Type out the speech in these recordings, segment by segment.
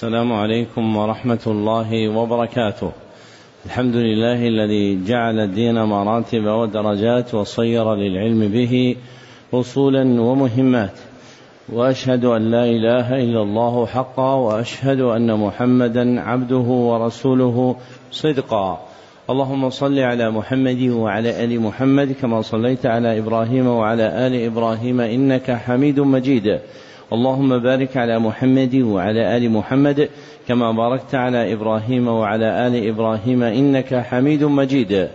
السلام عليكم ورحمة الله وبركاته. الحمد لله الذي جعل الدين مراتب ودرجات وصير للعلم به اصولا ومهمات. وأشهد أن لا إله إلا الله حقا وأشهد أن محمدا عبده ورسوله صدقا. اللهم صل على محمد وعلى آل محمد كما صليت على إبراهيم وعلى آل إبراهيم إنك حميد مجيد. اللهم بارك على محمد وعلى آل محمد كما باركت على إبراهيم وعلى آل إبراهيم إنك حميد مجيد.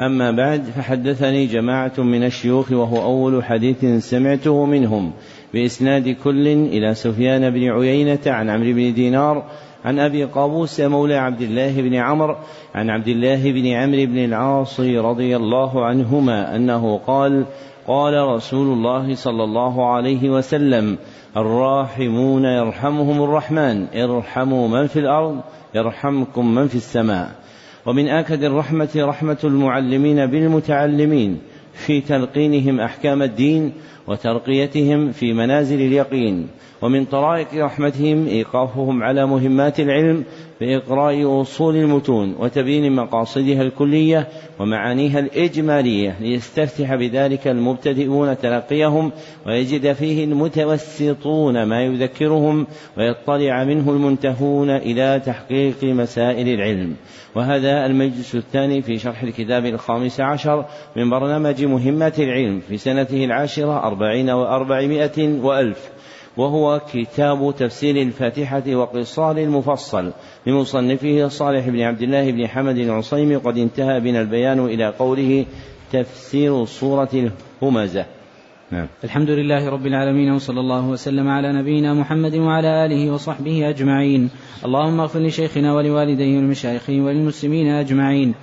أما بعد فحدثني جماعة من الشيوخ وهو أول حديث سمعته منهم. بإسناد كل إلى سفيان بن عيينة عن عمرو بن دينار عن أبي قابوس مولى عبد الله بن عمرو عن عبد الله بن عمرو بن العاص رضي الله عنهما أنه قال قال رسول الله صلى الله عليه وسلم الراحمون يرحمهم الرحمن ارحموا من في الأرض يرحمكم من في السماء. ومن آكد الرحمة رحمة المعلمين بالمتعلمين في تلقينهم أحكام الدين وترقيتهم في منازل اليقين. ومن طرائق رحمتهم إيقافهم على مهمات العلم بإقراء أصول المتون وتبيين مقاصدها الكلية ومعانيها الإجمالية ليستفتح بذلك المبتدئون تلقيهم ويجد فيه المتوسطون ما يذكرهم ويطلع منه المنتهون إلى تحقيق مسائل العلم. وهذا المجلس الثاني في شرح الكتاب الخامس عشر من برنامج مهمات العلم في سنته العاشرة أربعين وأربعمائة وألف. وهو كتاب تفسير الفاتحة وقصار المفصل لمصنفه صالح بن عبد الله بن حمد العصيم قد انتهى بنا البيان إلى قوله تفسير سورة الهمزة. نعم. الحمد لله رب العالمين وصلى الله وسلم على نبينا محمد وعلى آله وصحبه أجمعين. اللهم اغفر لشيخنا ولوالديه والمشايخ وللمسلمين أجمعين.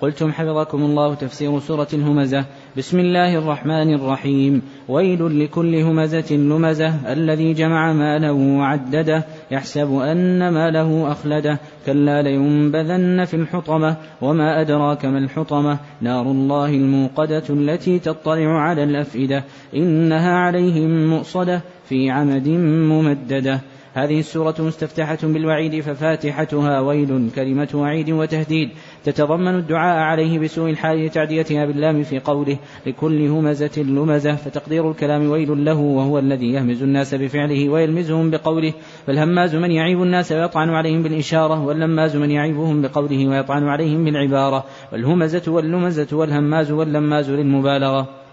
قلتم حفظكم الله تفسير سورة الهمزة. بسم الله الرحمن الرحيم. ويل لكل همزة لمزة. الذي جمع ماله وعدده. يحسب أن ماله أخلده. كلا لينبذن في الحطمة. وما أدراك ما الحطمة. نار الله الموقدة التي تطلع على الأفئدة. إنها عليهم مؤصدة في عمد ممددة. هذه السورة مستفتحة بالوعيد ففاتحتها. ويل كلمة وعيد وتهديد. تتضمن الدعاء عليه بسوء الحال لتعديتها باللام في قوله لكل همزة لمزة فتقدير الكلام ويل له وهو الذي يهمز الناس بفعله ويلمزهم بقوله فالهماز من يعيب الناس ويطعن عليهم بالإشارة واللماز من يعيبهم بقوله ويطعن عليهم بالعبارة والهمزة واللمزة والهماز واللماز للمبالغة.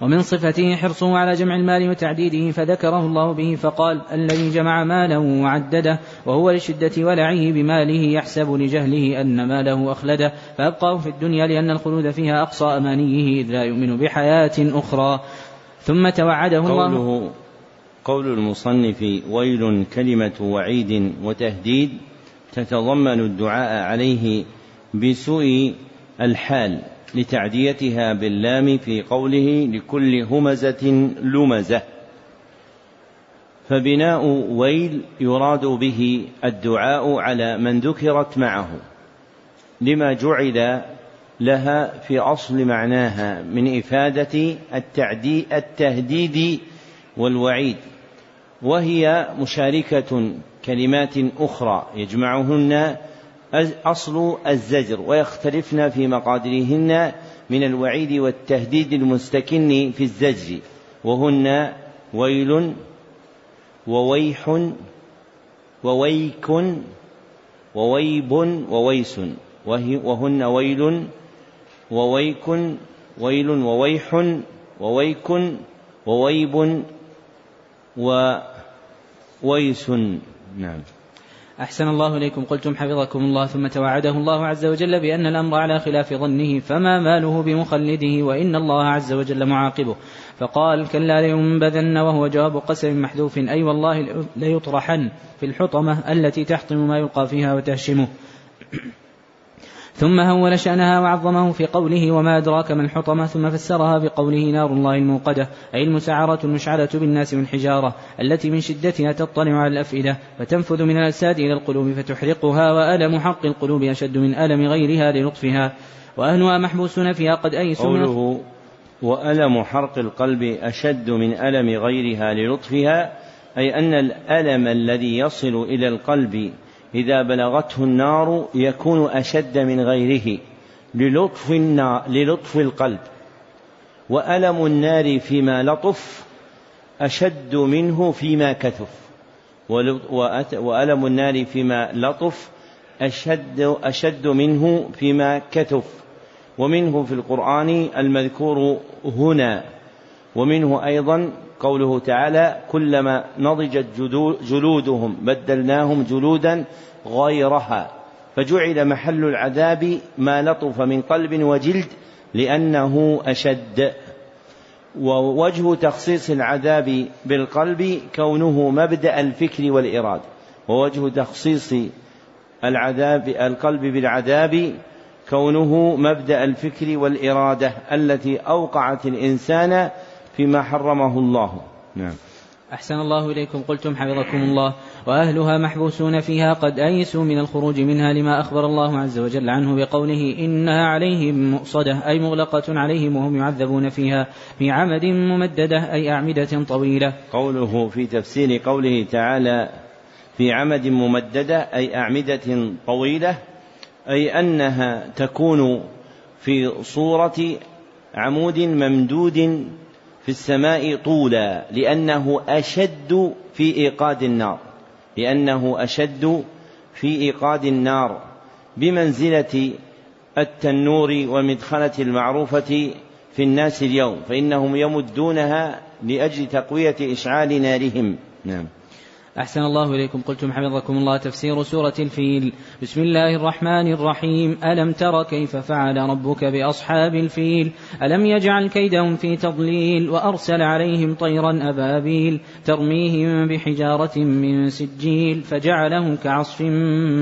ومن صفته حرصه على جمع المال وتعديده فذكره الله به فقال الذي جمع ماله وعدده وهو لشدة ولعه بماله يحسب لجهله أن ماله أخلده فأبقاه في الدنيا لأن الخلود فيها أقصى أمانيه إذ لا يؤمن بحياة أخرى. ثم توعده الله. قوله قول المصنف ويل كلمة وعيد وتهديد تتضمن الدعاء عليه بسوء الحال. لتعديتها باللام في قوله لكل همزة لمزة. فبناء ويل يراد به الدعاء على من ذكرت معه لما جعل لها في أصل معناها من إفادة التهديد والوعيد. وهي مشاركة كلمات أخرى يجمعهن أصل الزجر ويختلفن في مقادرهن من الوعيد والتهديد المستكن في الزجر. وهن ويل وويح وويك وويب وويس. وهن ويل وويك ويل وويح وويك وويب وويس نعم. أحسن الله إليكم. قلتم حفظكم الله ثم توعده الله عز وجل بأن الأمر على خلاف ظنه فما ماله بمخلده وإن الله عز وجل معاقبه. فقال كلا لينبذن وهو جواب قسم محذوف أي والله ليطرحن في الحطمة التي تحطم ما يلقى فيها وتهشمه. ثم هول شأنها وعظمه في قوله وما أدراك ما الحطمة ثم فسرها بقوله نار الله الموقدة أي المسعرة المشعلة بالناس من حجارة التي من شدتها تطلع على الأفئدة فتنفذ من الأجساد إلى القلوب فتحرقها وألم حق القلوب أشد من ألم غيرها للطفها. وأهلها محبوسون فيها قد أيسوا قوله وألم حرق القلب أشد من ألم غيرها للطفها أي أن الألم الذي يصل إلى القلب إذا بلغته النار يكون أشد من غيره للطف النار للطف القلب. وألم النار فيما لطف أشد منه فيما كثف. وألم النار فيما لطف أشد أشد منه فيما كثف. ومنه في القرآن المذكور هنا. ومنه أيضا قوله تعالى كلما نضجت جلودهم بدلناهم جلودا غيرها فجعل محل العذاب ما لطف من قلب وجلد لأنه أشد. ووجه تخصيص العذاب بالقلب كونه مبدأ الفكر والإرادة ووجه تخصيص العذاب القلب بالعذاب كونه مبدأ الفكر والإرادة التي أوقعت الإنسان فيما حرمه الله. نعم. أحسن الله إليكم. قلتم حفظكم الله. وأهلها محبوسون فيها قد أيسوا من الخروج منها لما أخبر الله عز وجل عنه بقوله إنها عليهم مؤصدة أي مغلقة عليهم وهم يعذبون فيها في عمد ممددة أي أعمدة طويلة. قوله في تفسير قوله تعالى في عمد ممددة أي أعمدة طويلة أي أنها تكون في صورة عمود ممدود في السماء طولا لأنه أشد في إيقاد النار لأنه أشد في إيقاد النار بمنزلة التنور والمدخلة المعروفة في الناس اليوم فإنهم يمدونها لأجل تقوية إشعال نارهم. نعم. أحسن الله إليكم. قلتم حفظكم الله تفسير سورة الفيل. بسم الله الرحمن الرحيم. ألم تر كيف فعل ربك بأصحاب الفيل؟ ألم يجعل كيدهم في تضليل وأرسل عليهم طيرا أبابيل ترميهم بحجارة من سجيل فجعلهم كعصف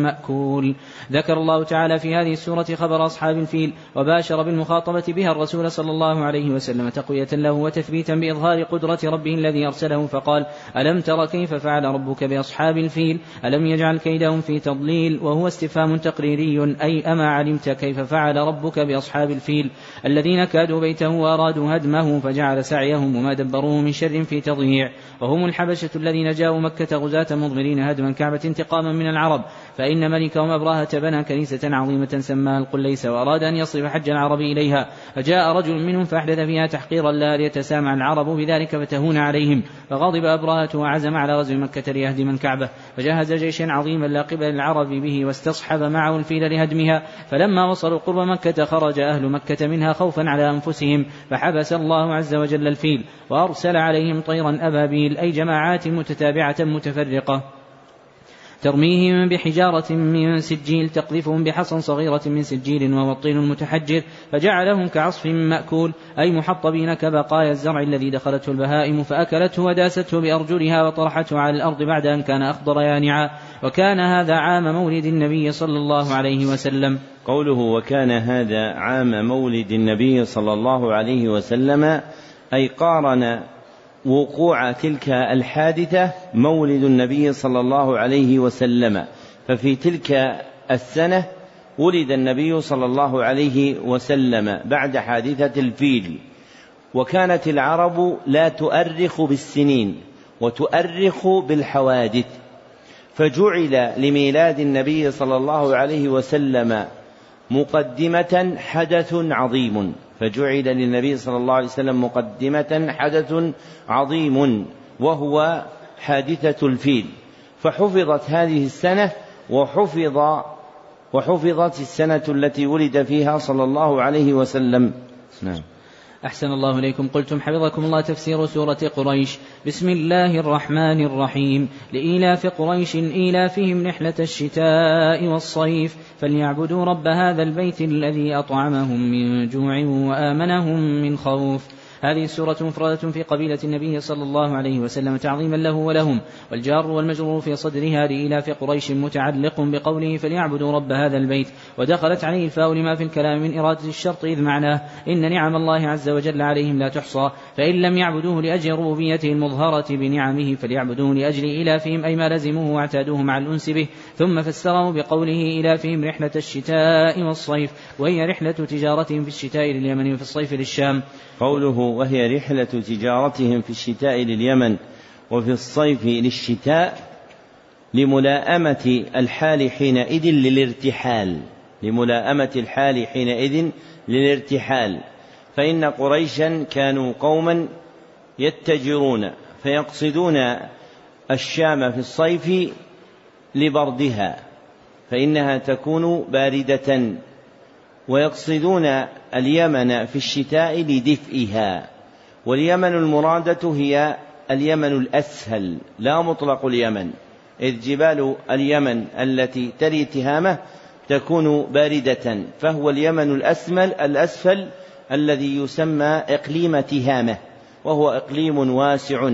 مأكول. ذكر الله تعالى في هذه السورة خبر أصحاب الفيل وباشر بالمخاطبة بها الرسول صلى الله عليه وسلم تقوية له وتثبيتا بإظهار قدرة ربه الذي أرسله فقال ألم تر كيف فعل ربك ربك بأصحاب الفيل؟ ألم يجعل كيدهم في تضليل وهو استفهام تقريري؟ أي أما علمت كيف فعل ربك بأصحاب الفيل؟ الذين كادوا بيته وأرادوا هدمه فجعل سعيهم وما دبروه من شر في تضييع. وهم الحبشة الذين جاءوا مكة غزاة مضمرين هدما الكعبة انتقاما من العرب. فإن ملكهم أبراهة بنى كنيسة عظيمة سماها القليس وأراد أن يصرف حج العرب إليها فجاء رجل منهم فأحدث فيها تحقيرا لا ليتسامع العرب بذلك فتهون عليهم فغضب أبراهة وعزم على غزو مكة ليهدم الكعبة فجهز جيشا عظيما لا قبل العرب به واستصحب معه الفيل لهدمها فلما وصلوا قرب مكة خرج أهل مكة منها خوفا على أنفسهم فحبس الله عز وجل الفيل وأرسل عليهم طيرا أبابيل أي جماعات متتابعة متفرقة. ترميهم بحجارة من سجيل تقذفهم بحصى صغيرة من سجيل وهو الطين المتحجر فجعلهم كعصف مأكول أي محطبين كبقايا الزرع الذي دخلته البهائم فأكلته وداسته بأرجلها وطرحته على الأرض بعد أن كان أخضر يانعا. وكان هذا عام مولد النبي صلى الله عليه وسلم. قوله وكان هذا عام مولد النبي صلى الله عليه وسلم أي قارن وقوع تلك الحادثة مولد النبي صلى الله عليه وسلم. ففي تلك السنة ولد النبي صلى الله عليه وسلم بعد حادثة الفيل. وكانت العرب لا تؤرخ بالسنين وتؤرخ بالحوادث. فجعل لميلاد النبي صلى الله عليه وسلم مقدمة حدث عظيم. فجعل للنبي صلى الله عليه وسلم مقدمة حدث عظيم وهو حادثة الفيل. فحفظت هذه السنة وحفظ وحفظت السنة التي ولد فيها صلى الله عليه وسلم. نعم. أحسن الله إليكم. قلتم حفظكم الله تفسير سورة قريش. بسم الله الرحمن الرحيم. لإيلاف قريش إيلافهم رحلة الشتاء والصيف. فليعبدوا رب هذا البيت الذي أطعمهم من جوع وآمنهم من خوف. هذه السورة مفردة في قبيلة النبي صلى الله عليه وسلم تعظيما له ولهم والجار والمجرور في صدرها لإلاف قريش متعلق بقوله فليعبدوا رب هذا البيت ودخلت عليه الفاء لما في الكلام من إرادة الشرط إذ معناه إن نعم الله عز وجل عليهم لا تحصى فإن لم يعبدوه لأجل ربوبيته المظهرة بنعمه فليعبدوه لأجل إلافهم أي ما لزموه واعتادوه مع الأنس به ثم فسره بقوله إلافهم رحلة الشتاء والصيف وهي رحلة تجارتهم في الشتاء لليمن وفي الصيف للشام. قوله وهي رحلة تجارتهم في الشتاء لليمن وفي الصيف للشتاء لملاءمة الحال حينئذ للارتحال لملاءمة الحال حينئذ للارتحال. فإن قريشا كانوا قوما يتجرون فيقصدون الشام في الصيف لبردها فإنها تكون باردة ويقصدون اليمن في الشتاء لدفئها واليمن المرادة هي اليمن الأسهل لا مطلق اليمن إذ جبال اليمن التي تلي تهامة تكون باردة فهو اليمن الأسمل الأسفل الذي يسمى إقليم تهامة وهو إقليم واسع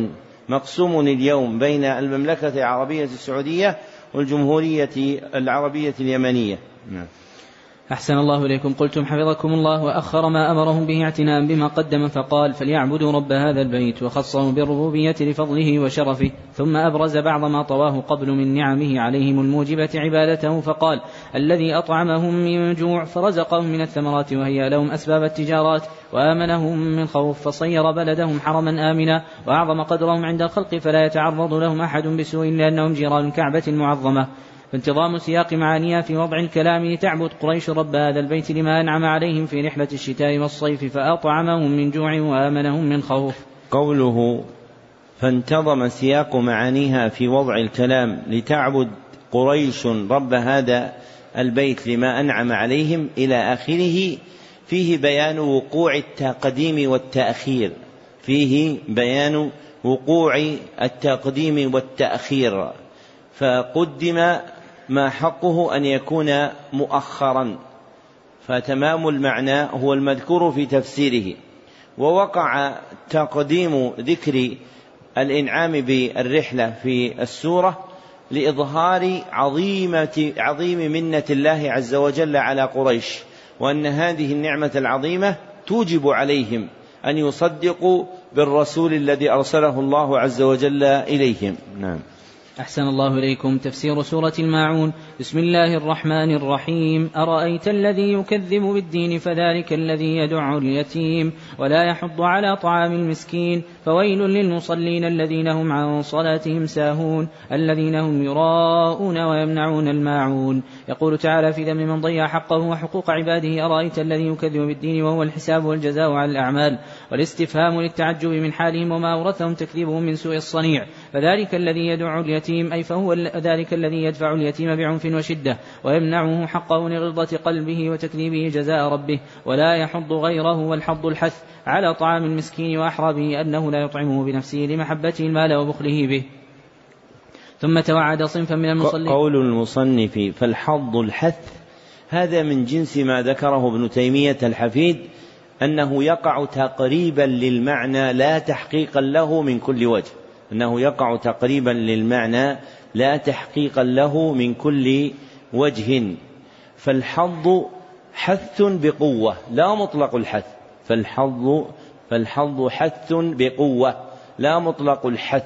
مقسوم اليوم بين المملكة العربية السعودية والجمهورية العربية اليمنية نعم. أحسن الله إليكم. قلتم حفظكم الله وأخر ما أمرهم به اعتناء بما قدم فقال فليعبدوا رب هذا البيت وخصهم بالربوبية لفضله وشرفه. ثم أبرز بعض ما طواه قبل من نعمه عليهم الموجبة عبادته فقال الذي أطعمهم من جوع فرزقهم من الثمرات وهي لهم أسباب التجارات وآمنهم من خوف فصير بلدهم حرما آمنا وأعظم قدرهم عند الخلق فلا يتعرض لهم أحد بسوء لأنهم جيران الكعبة المعظمة فانتظام سياق معانيها في وضع الكلام تعبد قريش رب هذا البيت لما أنعم عليهم في رحلة الشتاء والصيف فأطعمهم من جوع وآمنهم من خوف. قوله فانتظم سياق معانيها في وضع الكلام لتعبد قريش رب هذا البيت لما أنعم عليهم إلى آخره فيه بيان وقوع التقديم والتأخير. فيه بيان وقوع التقديم والتأخير. فقدم ما حقه أن يكون مؤخرا. فتمام المعنى هو المذكور في تفسيره. ووقع تقديم ذكر الإنعام بالرحلة في السورة لإظهار عظيمة عظيم منة الله عز وجل على قريش وأن هذه النعمة العظيمة توجب عليهم أن يصدقوا بالرسول الذي أرسله الله عز وجل إليهم. نعم. أحسن الله إليكم تفسير سورة الماعون. بسم الله الرحمن الرحيم. أرأيت الذي يكذب بالدين فذلك الذي يدع اليتيم ولا يحض على طعام المسكين؟ فويل للمصلين الذين هم عن صلاتهم ساهون الذين هم يراءون ويمنعون الماعون. يقول تعالى في ذم من ضيع حقه وحقوق عباده أرأيت الذي يكذب بالدين وهو الحساب والجزاء على الأعمال؟ والاستفهام للتعجب من حالهم وما أورثهم تكذيبهم من سوء الصنيع. فذلك الذي يدع اليتيم أي فهو ذلك الذي يدفع اليتيم بعنف وشدة ويمنعه حقه لغلظة قلبه وتكذيبه جزاء ربه. ولا يحض غيره والحض الحث على طعام المسكين وأحرى به أنه لا يطعمه بنفسه لمحبته المال وبخله به. ثم توعد صنفا من المصلين. قول المصنف فالحظ الحث هذا من جنس ما ذكره ابن تيمية الحفيد أنه يقع تقريبا للمعنى لا تحقيقا له من كل وجه. أنه يقع تقريبا للمعنى لا تحقيقا له من كل وجه. فالحظ حث بقوة لا مطلق الحث. فالحظ فالحظ حث بقوة لا مطلق الحث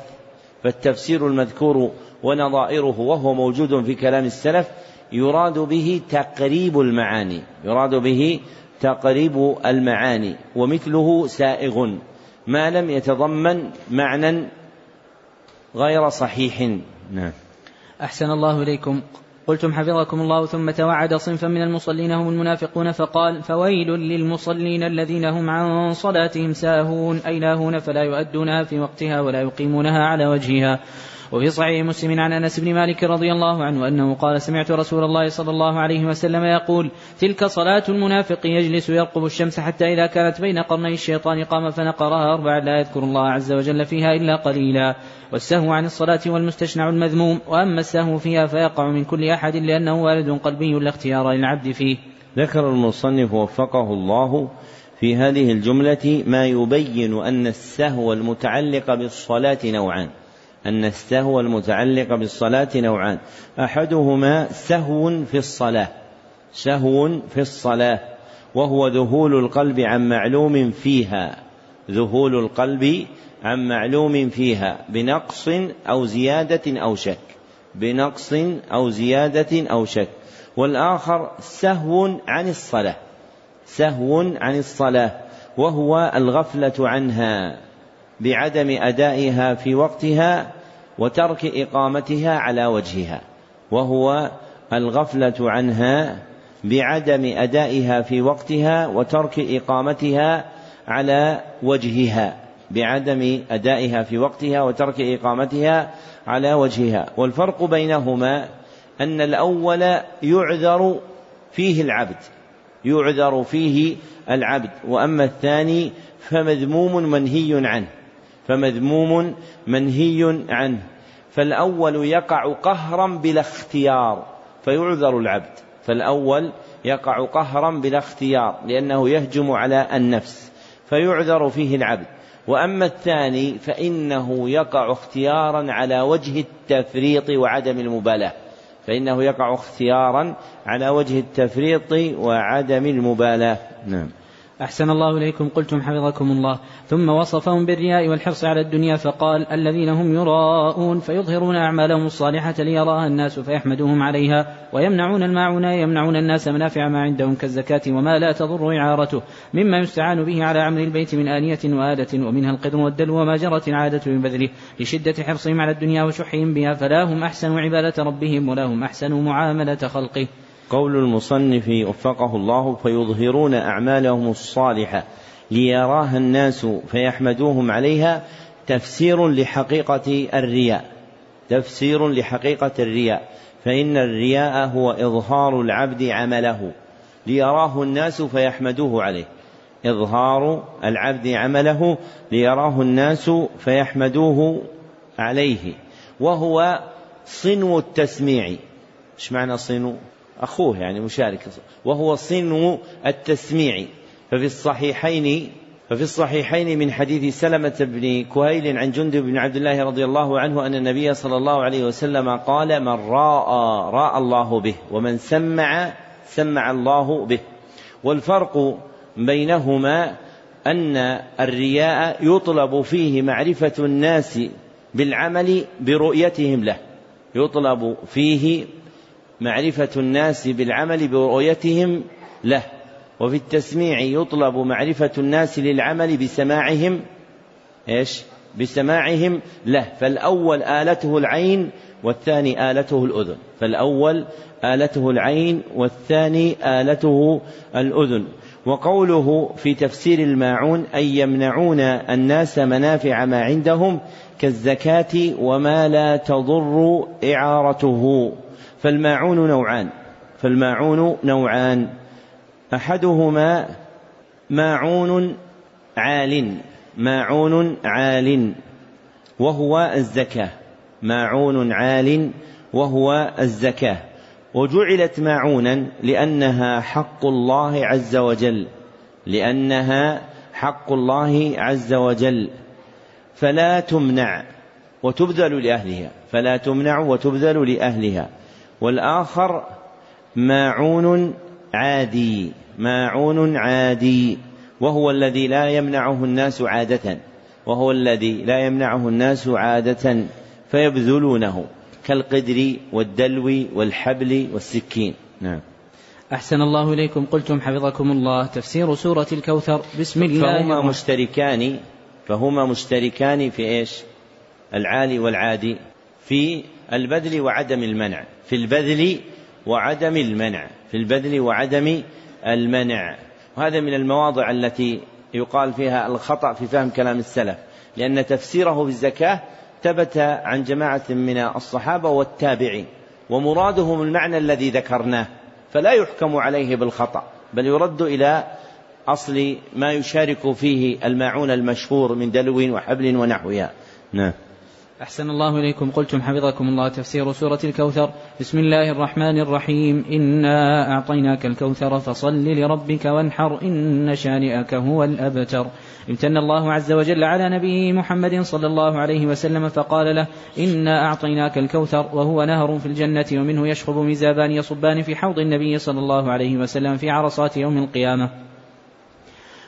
فالتفسير المذكور ونظائره وهو موجود في كلام السلف يراد به تقريب المعاني يراد به تقريب المعاني ومثله سائغ ما لم يتضمن معنى غير صحيح. نعم. أحسن الله إليكم. قلتم حفظكم الله ثم توعد صنفا من المصلين هم المنافقون فقال فويل للمصلين الذين هم عن صلاتهم ساهون. أي لاهون فلا يؤدونها في وقتها ولا يقيمونها على وجهها. وفي صحيح مسلم عن أنس بن مالك رضي الله عنه أنه قال سمعت رسول الله صلى الله عليه وسلم يقول تلك صلاة المنافق يجلس يرقب الشمس حتى إذا كانت بين قرني الشيطان قام فنقرها أربعا لا يذكر الله عز وجل فيها إلا قليلا. والسهو عن الصلاة والمستشنع المذموم وأما السهو فيها فيقع من كل أحد لأنه وارد قلبي لا اختيار للعبد فيه. ذكر المصنف وفقه الله في هذه الجملة ما يبين أن السهو المتعلق بالصلاة نوعان. أن السهو المتعلق بالصلاة نوعان. أحدهما سهو في الصلاة. سهو في الصلاة. وهو ذهول القلب عن معلوم فيها. ذهول القلب عن معلوم فيها بنقص أو زيادة أو شك. بنقص أو زيادة أو شك. والآخر سهو عن الصلاة. سهو عن الصلاة. وهو الغفلة عنها بعدم أدائها في وقتها وترك إقامتها على وجهها. وهو الغفلة عنها بعدم أدائها في وقتها وترك إقامتها على وجهها بعدم أدائها في وقتها وترك إقامتها على وجهها. والفرق بينهما أن الأول يعذر فيه العبد يعذر فيه العبد. وأما الثاني فمذموم منهي عنه فمذموم منهي عنه. فالأول يقع قهرا بلا اختيار فيعذر العبد. فالأول يقع قهرا بلا اختيار لأنه يهجم على النفس. فيعذر فيه العبد. وأما الثاني فإنه يقع اختيارا على وجه التفريط وعدم المبالاة. فإنه يقع اختيارا على وجه التفريط وعدم المبالاة. نعم. أحسن الله إليكم قلتم حفظكم الله. ثم وصفهم بالرياء والحرص على الدنيا فقال الذين هم يراءون فيظهرون أعمالهم الصالحة ليراها الناس فيحمدوهم عليها ويمنعون الماعون يمنعون الناس منافع ما عندهم كالزكاة وما لا تضر إعارته مما يستعان به على عمل البيت من آنية وآلة ومنها القدر والدلو وما جرت العادة من بذله. لشدة حرصهم على الدنيا وشحهم بها فلا هم أحسن عبادة ربهم ولا هم أحسن معاملة خلقه. قول المصنف وفقه الله فيظهرون أعمالهم الصالحة ليراها الناس فيحمدوهم عليها تفسير لحقيقة الرياء. تفسير لحقيقة الرياء. فإن الرياء هو إظهار العبد عمله. ليراه الناس فيحمدوه عليه. إظهار العبد عمله ليراه الناس فيحمدوه عليه. وهو صنو التسميع. إيش معنى صنو؟ أخوه يعني مشارك. وهو صنو التسميع. ففي الصحيحين ففي الصحيحين من حديث سلمة بن كهيل عن جندب بن عبد الله رضي الله عنه أن النبي صلى الله عليه وسلم قال من راى راى الله به ومن سمع سمع الله به. والفرق بينهما أن الرياء يطلب فيه معرفة الناس بالعمل برؤيتهم له. يطلب فيه معرفة الناس بالعمل برؤيتهم له وفي التسميع يطلب معرفة الناس للعمل بسماعهم إيش؟ بسماعهم له. فالأول آلته العين والثاني آلته الأذن. فالأول آلته العين والثاني آلته الأذن. وقوله في تفسير الماعون أن يمنعون الناس منافع ما عندهم كالزكاة وما لا تضر إعارته. فالماعون نوعان. فالماعون نوعان. أحدهما ماعون عال. ماعون عال. وهو الزكاة. ماعون عال. وهو الزكاة. وجعلت ماعونا لأنها حق الله عز وجل. لأنها حق الله عز وجل. فلا تمنع. وتبذل لأهلها. فلا تمنع وتبذل لأهلها. والآخر ماعون عادي ماعون عادي وهو الذي لا يمنعه الناس عادة وهو الذي لا يمنعه الناس عادة فيبذلونه كالقدر والدلو والحبل والسكين. نعم. أحسن الله إليكم. قلتم حفظكم الله. تفسير سورة الكوثر. بسم الله فهما مشتركان فهما مشتركان في إيش؟ العالي والعادي في البذل وعدم المنع. في البذل وعدم المنع. في البذل وعدم المنع. وهذا من المواضع التي يقال فيها الخطأ في فهم كلام السلف. لأن تفسيره بالزكاة ثبت عن جماعة من الصحابة والتابعين. ومرادهم المعنى الذي ذكرناه. فلا يحكم عليه بالخطأ. بل يرد إلى أصل ما يشارك فيه الماعون المشهور من دلو وحبل ونحوها. نعم. أحسن الله إليكم. قلتم حفظكم الله تفسير سورة الكوثر. بسم الله الرحمن الرحيم. إنا أعطيناك الكوثر فصل لربك وانحر. إن شانئك هو الأبتر. امتن الله عز وجل على نبيه محمد صلى الله عليه وسلم فقال له إنا أعطيناك الكوثر وهو نهر في الجنة ومنه يشرب مزابان يصبان في حوض النبي صلى الله عليه وسلم في عرصات يوم القيامة.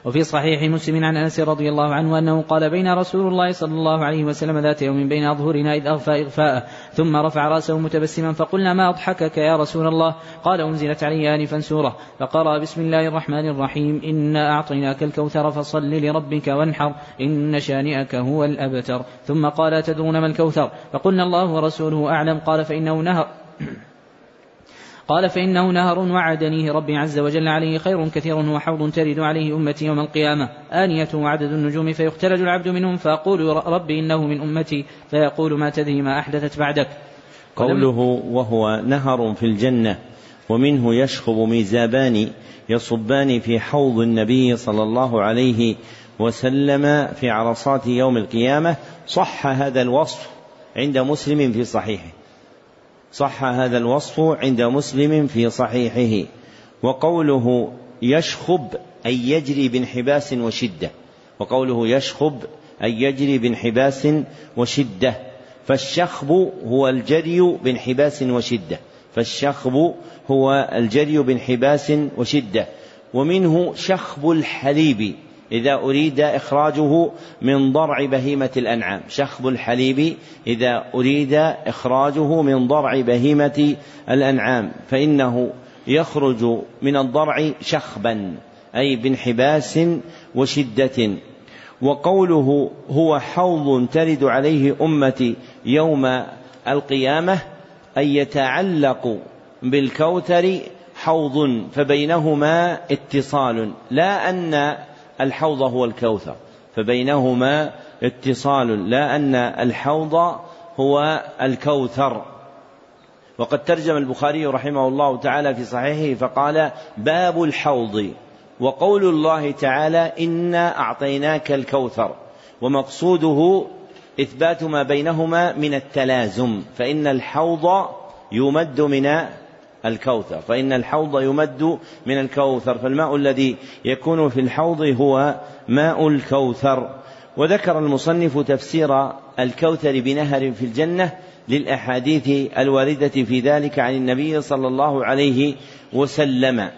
وفي صحيح مسلم عن أنس رضي الله عنه أنه قال بين رسول الله صلى الله عليه وسلم ذات يوم بين أظهرنا إذ أغفى إغفاء ثم رفع رأسه متبسما فقلنا ما أضحكك يا رسول الله؟ قال أنزلت علي آنفا سورة فقرأ بسم الله الرحمن الرحيم إنا أعطيناك الكوثر فصل لربك وانحر إن شانئك هو الأبتر ثم قال تدرون ما الكوثر؟ فقلنا الله ورسوله أعلم قال فإنه نهر. قال فإنه نهر وعدنيه ربي عز وجل عليه خير كثير وحوض ترد عليه أمتي يوم القيامة. آنية وعدد النجوم فيختلج العبد منهم فأقول ربي إنه من أمتي فيقول ما تدري ما أحدثت بعدك. قوله وهو نهر في الجنة ومنه يشخب ميزابان يصبان في حوض النبي صلى الله عليه وسلم في عرصات يوم القيامة. صح هذا الوصف عند مسلم في صحيحه. صح هذا الوصف عند مسلم في صحيحه. وقوله يشخب أي يجري بانحباس وشدة. وقوله يشخب أي يجري بانحباس وشدة. فالشخب هو الجري بانحباس وشدة. فالشخب هو الجري بانحباس وشدة. ومنه شخب الحليب. إذا أريد إخراجه من ضرع بهيمة الأنعام. شخب الحليب إذا أريد إخراجه من ضرع بهيمة الأنعام فإنه يخرج من الضرع شخبا أي بانحباس وشدة. وقوله هو حوض ترد عليه أمتي يوم القيامة أي يتعلق بالكوثر حوض فبينهما اتصال. لا أن الحوض هو الكوثر فبينهما اتصال لا أن الحوض هو الكوثر. وقد ترجم البخاري رحمه الله تعالى في صحيحه فقال باب الحوض وقول الله تعالى انا اعطيناك الكوثر. ومقصوده إثبات ما بينهما من التلازم فإن الحوض يمد من الكوثر فإن الحوض يمد من الكوثر فالماء الذي يكون في الحوض هو ماء الكوثر. وذكر المصنف تفسير الكوثر بنهر في الجنة للأحاديث الواردة في ذلك عن النبي صلى الله عليه وسلم.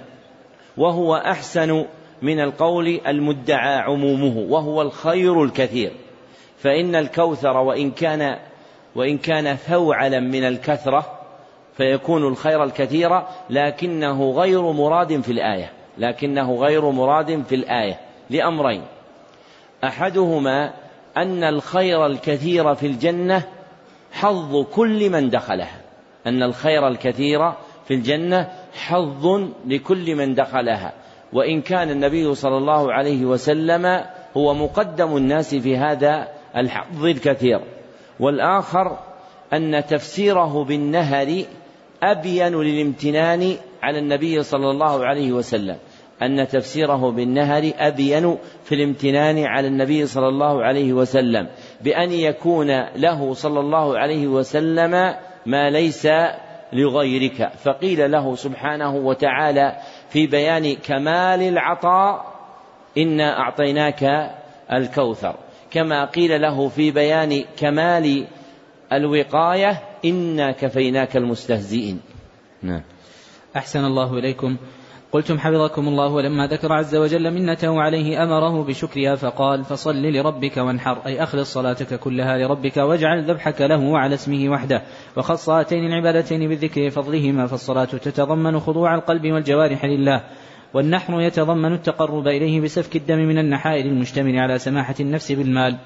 وهو أحسن من القول المدعى عمومه وهو الخير الكثير. فإن الكوثر وإن كان وإن كان فوعلا من الكثرة فيكون الخير الكثير لكنه غير مراد في الآية. لكنه غير مراد في الآية. لأمرين. أحدهما أن الخير الكثير في الجنة حظ كل من دخلها. أن الخير الكثير في الجنة حظ لكل من دخلها. وإن كان النبي صلى الله عليه وسلم هو مقدم الناس في هذا الحظ الكثير. والآخر أن تفسيره بالنهر أبين للامتنان على النبي صلى الله عليه وسلم أن تفسيره بالنهر أبين في الامتنان على النبي صلى الله عليه وسلم بأن يكون له صلى الله عليه وسلم ما ليس لغيرك. فقيل له سبحانه وتعالى في بيان كمال العطاء إنا أعطيناك الكوثر. كما قيل له في بيان كمال الوقاية إنا كفيناك المستهزئين. نعم. أحسن الله إليكم. قلتم حفظكم الله ولما ذكر عز وجل منته عليه أمره بشكرها فقال فصل لربك وانحر أي أخلص صلاتك كلها لربك واجعل ذبحك له على اسمه وحده وخص هاتين العبادتين بالذكر فضلهما فالصلاة تتضمن خضوع القلب والجوارح لله والنحر يتضمن التقرب إليه بسفك الدم من النحائر المشتمل على سماحة النفس بالمال.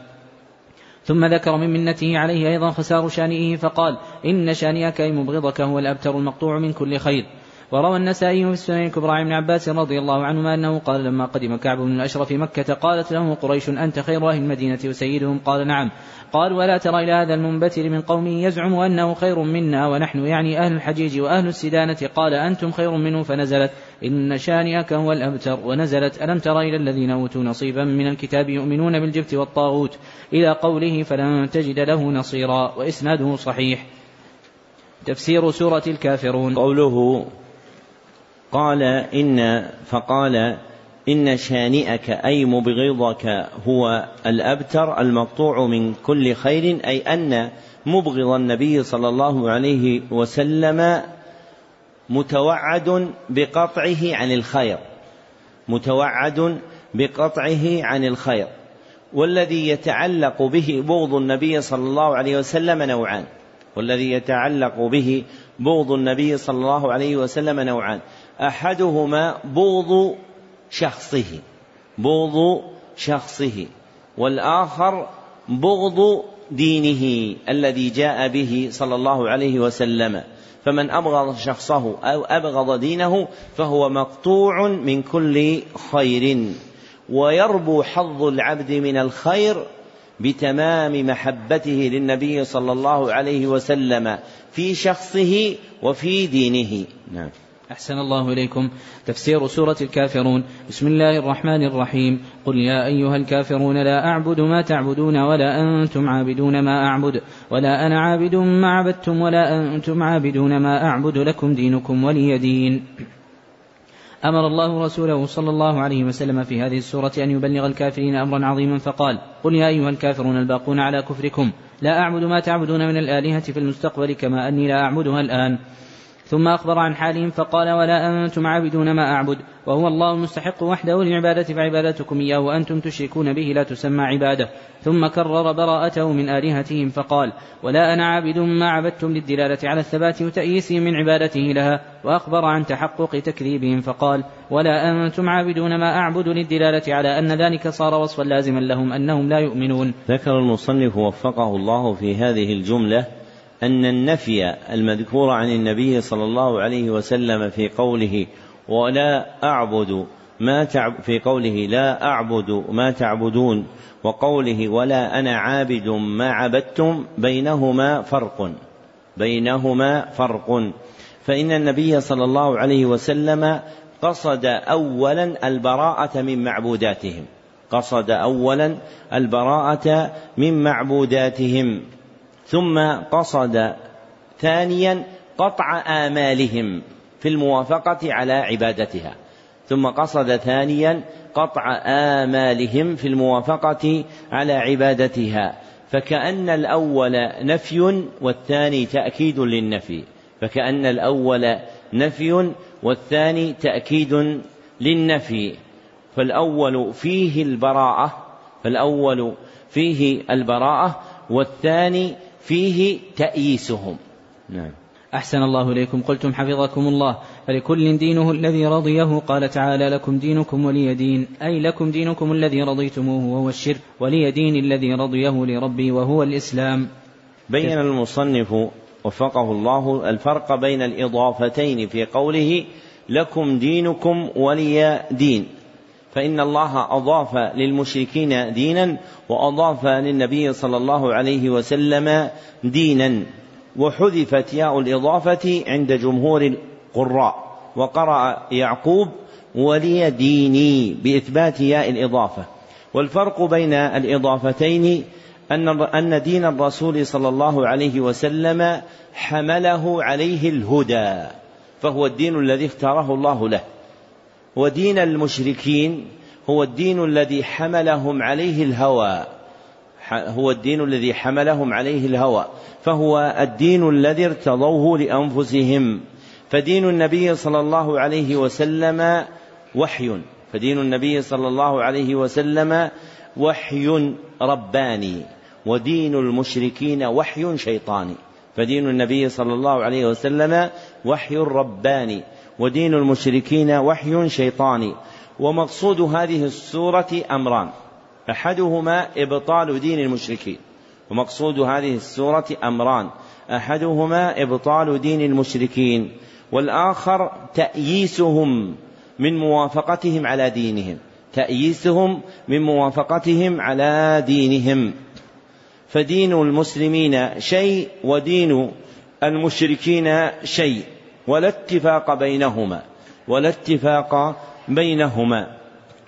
ثم ذكر من منته عليه أيضا خسار شانئه فقال إن شانئك أي مبغضك هو الأبتر المقطوع من كل خير. وروى النسائي في السنن الكبرى عن ابن عباس رضي الله عنهما أنه قال لما قدم كعب بن الأشرف مكة قالت له قريش أنت خير أهل المدينة وسيدهم؟ قال نعم. قال ولا ترى إلى هذا المنبتر من قومه يزعم أنه خير منا ونحن يعني أهل الحجيج وأهل السدانة. قال أنتم خير منه فنزلت. إن شانئك هو الأبتر. ونزلت. ألم تر إلى الذين أوتوا نصيبا من الكتاب يؤمنون بالجبت والطاغوت؟ إلى قوله فلن تجد له نصيرا. وإسناده صحيح. تفسير سورة الكافرون. قوله قال إن فقال إن شانئك أي مبغضك هو الأبتر المقطوع من كل خير أي أن مبغض النبي صلى الله عليه وسلم متوعد بقطعه عن الخير. متوعد بقطعه عن الخير. والذي يتعلق به بغض النبي صلى الله عليه وسلم نوعان. والذي يتعلق به بغض النبي صلى الله عليه وسلم نوعان. أحدهما بغض شخصه بغض شخصه والآخر بغض دينه الذي جاء به صلى الله عليه وسلم. فمن أبغض شخصه أو أبغض دينه فهو مقطوع من كل خير. ويربو حظ العبد من الخير بتمام محبته للنبي صلى الله عليه وسلم في شخصه وفي دينه. نعم. أحسن الله إليكم. تفسير سورة الكافرون. بسم الله الرحمن الرحيم. قل يا أيها الكافرون لا أعبد ما تعبدون ولا أنتم عابدون ما أعبد ولا أنا عابد ما عبدتم ولا أنتم عابدون ما أعبد لكم دينكم ولي دين. أمر الله رسوله صلى الله عليه وسلم في هذه السورة أن يبلغ الكافرين أمرا عظيما فقال قل يا أيها الكافرون الباقون على كفركم. لا أعبد ما تعبدون من الآلهة في المستقبل كما أني لا أعبدها الآن. ثم أخبر عن حالهم فقال ولا أنتم عابدون ما أعبد وهو الله المستحق وحده للعبادة فعبادتكم إياه وأنتم تشركون به لا تسمى عبادة. ثم كرر براءته من آلهتهم فقال ولا أنا عابد ما عبدتم للدلالة على الثبات وتأييسهم من عبادته لها. وأخبر عن تحقق تكذيبهم فقال ولا أنتم عابدون ما أعبد للدلالة على أن ذلك صار وصفا لازما لهم أنهم لا يؤمنون. ذكر المصنف وفقه الله في هذه الجملة أن النفي المذكور عن النبي صلى الله عليه وسلم في قوله ولا أعبد ما تعب في قوله لا أعبد ما تعبدون وقوله ولا أنا عابد ما عبدتم بينهما فرق بينهما فرق. فإن النبي صلى الله عليه وسلم قصد أولا البراءة من معبوداتهم قصد أولا البراءة من معبوداتهم. ثم قصد ثانيا قطع آمالهم في الموافقة على عبادتها. ثم قصد ثانيا قطع آمالهم في الموافقة على عبادتها. فكأن الأول نفي والثاني تأكيد للنفي. فكأن الأول نفي والثاني تأكيد للنفي. فالأول فيه البراءة فالأول فيه البراءة والثاني فيه تأييسهم. نعم. أحسن الله إليكم. قلتم حفظكم الله. فلكل دينه الذي رضيه قال تعالى لكم دينكم ولي دين. أي لكم دينكم الذي رضيتموه وهو الشرك ولي دين الذي رضيه لربي وهو الإسلام. بين المصنف وفقه الله الفرق بين الإضافتين في قوله لكم دينكم ولي دين. فإن الله أضاف للمشركين دينا وأضاف للنبي صلى الله عليه وسلم دينا. وحذفت ياء الإضافة عند جمهور القراء. وقرأ يعقوب ولي ديني بإثبات ياء الإضافة. والفرق بين الإضافتين أن أن دين الرسول صلى الله عليه وسلم حمله عليه الهدى. فهو الدين الذي اختاره الله له. ودين المشركين هو الدين الذي حملهم عليه الهوى. هو الدين الذي حملهم عليه الهوى. فهو الدين الذي ارتضوه لأنفسهم. فدين النبي صلى الله عليه وسلم وحي. فدين النبي صلى الله عليه وسلم وحي رباني. ودين المشركين وحي شيطاني. فدين النبي صلى الله عليه وسلم وحي رباني. ودين المشركين وحي شيطاني. ومقصود هذه السورة أمران. أحدهما إبطال دين المشركين. ومقصود هذه السورة أمران. أحدهما إبطال دين المشركين. والآخر تأييسهم من موافقتهم على دينهم. تأييسهم من موافقتهم على دينهم. فدين المسلمين شيء ودين المشركين شيء. ولا اتفاق بينهما ولا اتفاق بينهما.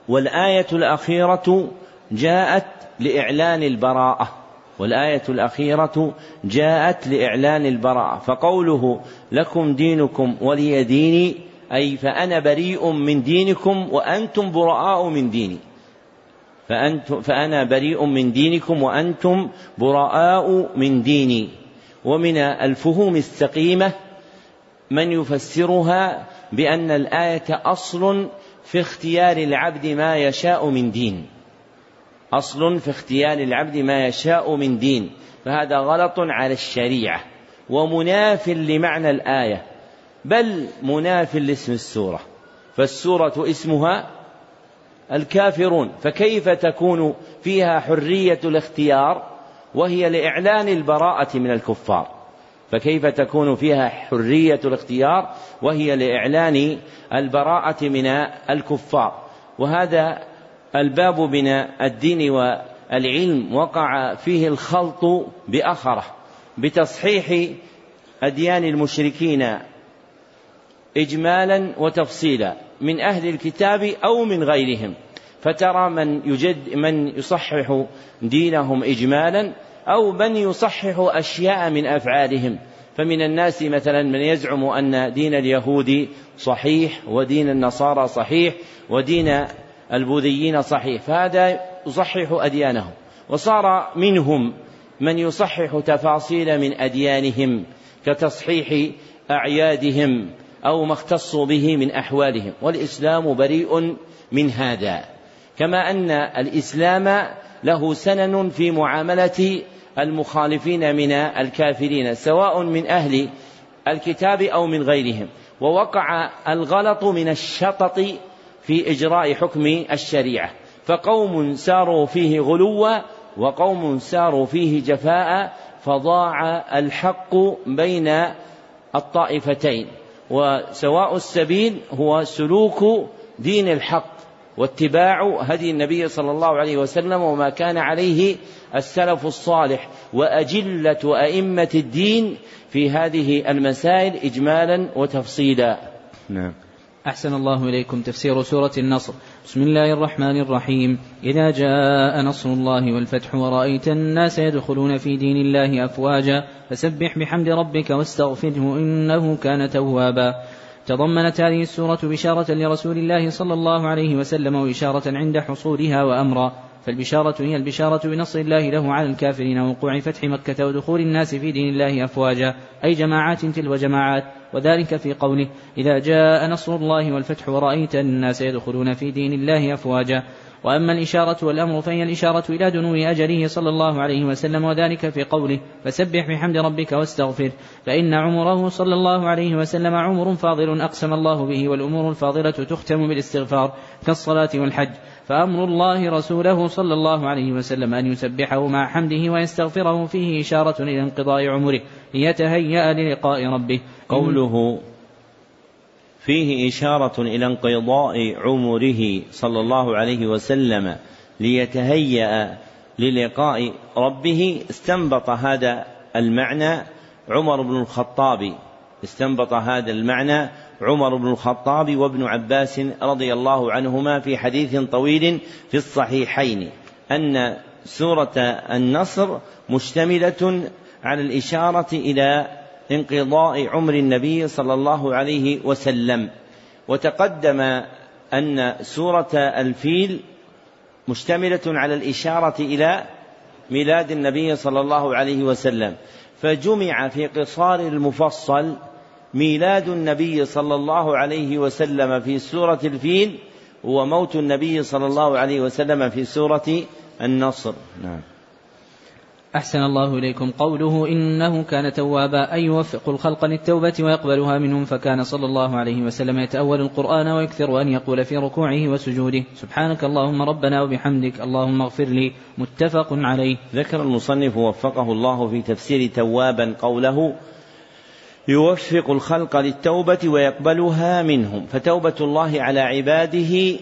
والآية الأخيرة جاءت لإعلان البراءة. والآية الأخيرة جاءت لإعلان البراءة. فقوله لكم دينكم ولي ديني أي فأنا بريء من دينكم وأنتم براء من ديني. فأنتم فأنا بريء من دينكم وأنتم براء من ديني. ومن الفهوم السقيمة من يفسرها بأن الآية أصل في اختيار العبد ما يشاء من دين. أصل في اختيار العبد ما يشاء من دين. فهذا غلط على الشريعة. ومناف لمعنى الآية. بل مناف لاسم السورة. فالسورة اسمها الكافرون. فكيف تكون فيها حرية الاختيار؟ وهي لإعلان البراءة من الكفار. فكيف تكون فيها حرية الاختيار وهي لإعلان البراءة من الكفار؟ وهذا الباب من الدين والعلم وقع فيه الخلط بأخره بتصحيح أديان المشركين إجمالا وتفصيلا من أهل الكتاب أو من غيرهم فترى من يجد من يصحح دينهم إجمالا أو من يصحح أشياء من أفعالهم. فمن الناس مثلا من يزعم أن دين اليهود صحيح ودين النصارى صحيح ودين البوذيين صحيح فهذا يصحح أديانهم. وصار منهم من يصحح تفاصيل من أديانهم كتصحيح أعيادهم أو ما اختصوا به من أحوالهم. والإسلام بريء من هذا كما أن الإسلام له سنن في معاملة المخالفين من الكافرين سواء من أهل الكتاب أو من غيرهم. ووقع الغلط من الشطط في إجراء حكم الشريعة. فقوم ساروا فيه غلوا وقوم ساروا فيه جفاء فضاع الحق بين الطائفتين. وسواء السبيل هو سلوك دين الحق. واتباع هدي النبي صلى الله عليه وسلم وما كان عليه السلف الصالح وأجلة ائمه الدين في هذه المسائل اجمالا وتفصيلا. نعم. أحسن الله إليكم تفسير سورة النصر بسم الله الرحمن الرحيم إذا جاء نصر الله والفتح ورأيت الناس يدخلون في دين الله أفواجا فسبح بحمد ربك واستغفره إنه كان توابا تضمنت هذه السورة بشارة لرسول الله صلى الله عليه وسلم وإشارة عند حصولها وأمرا فالبشارة هي البشارة بنصر الله له على الكافرين ووقوع فتح مكة ودخول الناس في دين الله أفواجا أي جماعات تلو جماعات وذلك في قوله إذا جاء نصر الله والفتح ورأيت الناس يدخلون في دين الله أفواجا وأما الإشارة والأمر فهي الإشارة إلى دنو أجله صلى الله عليه وسلم وذلك في قوله فسبح بحمد ربك واستغفر فإن عمره صلى الله عليه وسلم عمر فاضل أقسم الله به والأمور الفاضلة تختم بالاستغفار كالصلاة والحج فأمر الله رسوله صلى الله عليه وسلم أن يسبحه مع حمده ويستغفره فيه إشارة إلى انقضاء عمره ليتهيأ للقاء ربه قوله فيه إشارة إلى انقضاء عمره صلى الله عليه وسلم ليتهيأ للقاء ربه. استنبط هذا المعنى عمر بن الخطاب. استنبط هذا المعنى عمر بن الخطاب وابن عباس رضي الله عنهما في حديث طويل في الصحيحين أن سورة النصر مشتملة على الإشارة إلى انقضاء عمر النبي صلى الله عليه وسلم. وتقدم أن سورة الفيل مشتملة على الإشارة إلى ميلاد النبي صلى الله عليه وسلم. فجمع في قصار المفصل ميلاد النبي صلى الله عليه وسلم في سورة الفيل وموت النبي صلى الله عليه وسلم في سورة النصر. نعم. أحسن الله إليكم قوله إنه كان توابا أي يوفق الخلق للتوبة ويقبلها منهم فكان صلى الله عليه وسلم يتأول القرآن ويكثر أن يقول في ركوعه وسجوده. سبحانك اللهم ربنا وبحمدك اللهم اغفر لي. متفق عليه. ذكر المصنف وفقه الله في تفسير توابا قوله يوفق الخلق للتوبة ويقبلها منهم. فتوبة الله على عباده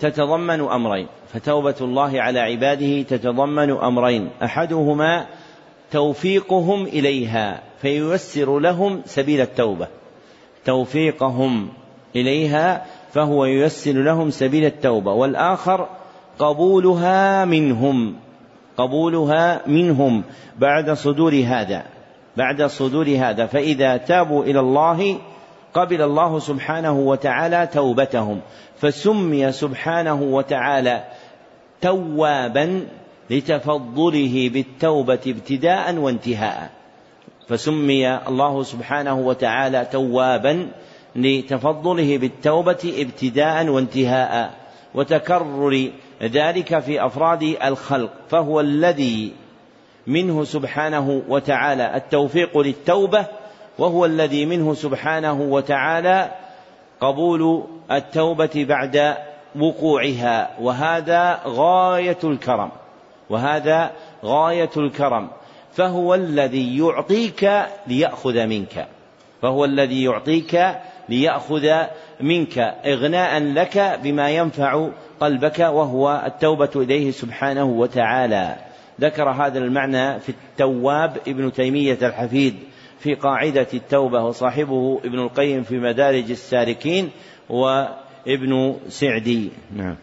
تتضمن أمرين فتوبة الله على عباده تتضمن أمرين أحدهما توفيقهم إليها فييسر لهم سبيل التوبة. توفيقهم إليها فهو ييسر لهم سبيل التوبة. والآخر قبولها منهم قبولها منهم بعد صدور هذا بعد صدور هذا. فإذا تابوا إلى الله قبل الله سبحانه وتعالى توبتهم فسمي سبحانه وتعالى توابا لتفضله بالتوبة ابتداء وانتهاء. فسمي الله سبحانه وتعالى توابا لتفضله بالتوبة ابتداء وانتهاء. وتكرر ذلك في أفراد الخلق فهو الذي منه سبحانه وتعالى التوفيق للتوبة وهو الذي منه سبحانه وتعالى قبول التوبة بعد وقوعها وهذا غاية الكرم وهذا غاية الكرم. فهو الذي يعطيك ليأخذ منك فهو الذي يعطيك ليأخذ منك إغناء لك بما ينفع قلبك وهو التوبة إليه سبحانه وتعالى. ذكر هذا المعنى في التواب ابن تيمية الحفيد في قاعدة التوبة وصاحبه ابن القيم في مدارج السالكين وابن سعدي. نعم.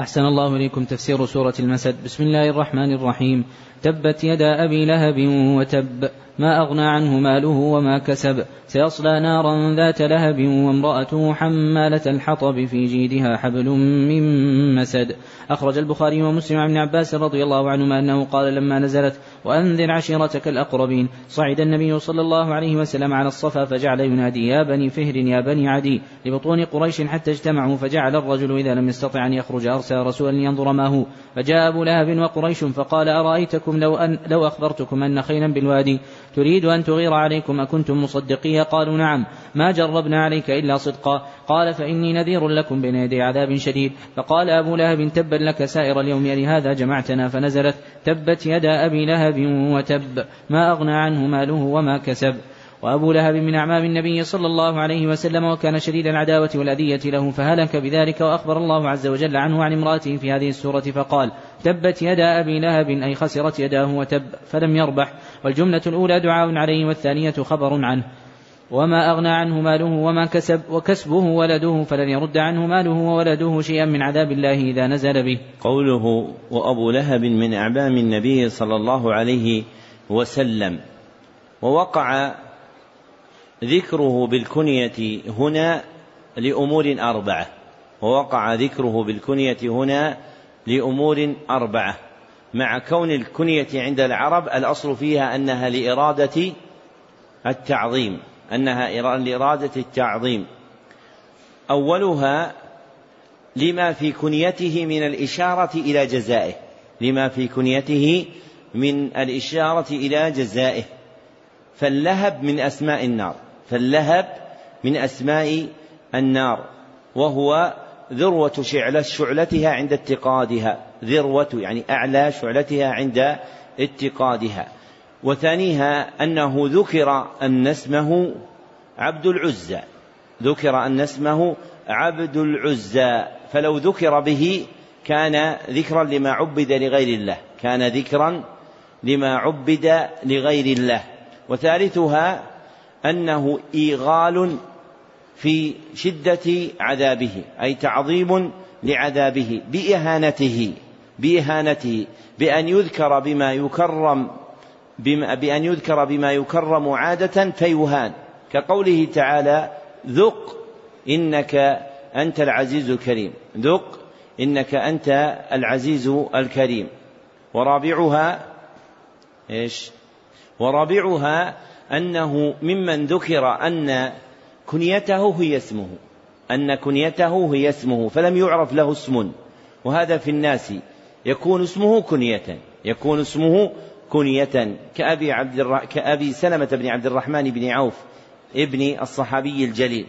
أحسن الله إليكم تفسير سورة المسد. بسم الله الرحمن الرحيم. تبت يدا أبي لهب وتب ما أغنى عنه ماله وما كسب. سيصلى نارا ذات لهب وامرأته حمالة الحطب في جيدها حبل من مسد. أخرج البخاري ومسلم عن عباس رضي الله عنهما أنه قال لما نزلت وأنذر عشيرتك الأقربين صعد النبي صلى الله عليه وسلم على الصفا فجعل ينادي يا بني فهر يا بني عدي لبطون قريش حتى اجتمعوا فجعل الرجل إذا لم يستطع أن يخرج أرسل رسولا لينظر ما هو. فجاء أبو لهب وقريش فقال أرأيتكم لو, أن لو أخبرتكم أن خيلا بالوادي تريد أن تغير عليكم أكنتم مصدقية قالوا نعم ما جربنا عليك إلا صدقا. قال فإني نذير لكم بين يدي عذاب شديد. فقال أبو لهب تبا لك سائر اليوم لهذا جمعتنا فنزلت تبت يدا أبي لهب وتب. ما أغنى عنه ماله وما كسب. وأبو لهب من أعمام النبي صلى الله عليه وسلم وكان شديد العداوة والأذية له فهلك بذلك وأخبر الله عز وجل عنه عن امرأته في هذه السورة فقال تبت يدا أبي لهب أي خسرت يداه وتب فلم يربح والجملة الأولى دعاء عليه والثانية خبر عنه. وما أغنى عنه ماله وما كسب وكسبه ولده فلن يرد عنه ماله وولده شيئا من عذاب الله إذا نزل به. قوله وأبو لهب من أعمام النبي صلى الله عليه وسلم. ووقع ذكره بالكنية هنا لأمور أربعة ووقع ذكره بالكنية هنا لأمور أربعة. مع كون الكنية عند العرب الأصل فيها أنها لإرادة التعظيم أنها لإرادة التعظيم. أولها لما في كنيته من الإشارة إلى جزائه لما في كنيته من الإشارة إلى جزائه. فاللهب من أسماء النار. فاللهب من أسماء النار وهو ذروة شعلة شعلتها عند اتقادها ذروة يعني أعلى شعلتها عند اتقادها. وثانيها أنه ذكر أن اسمه عبد العزى ذكر أن اسمه عبد العزى فلو ذكر به كان ذكرا لما عبد لغير الله كان ذكرا لما عبد لغير الله. وثالثها أنه إيغال في شدة عذابه أي تعظيم لعذابه بإهانته بإهانته بأن يذكر بما يكرم بما بأن يذكر بما يكرم عادة فيهان. كقوله تعالى ذق إنك أنت العزيز الكريم ذق إنك أنت العزيز الكريم. ورابعها إيش؟ ورابعها أنه ممن ذكر أن كنيته هي اسمه أن كنيته هي اسمه فلم يعرف له اسم. وهذا في الناس يكون اسمه كنية يكون اسمه كنية. كأبي عبد الر... كأبي سلمة بن عبد الرحمن بن عوف ابن الصحابي الجليل.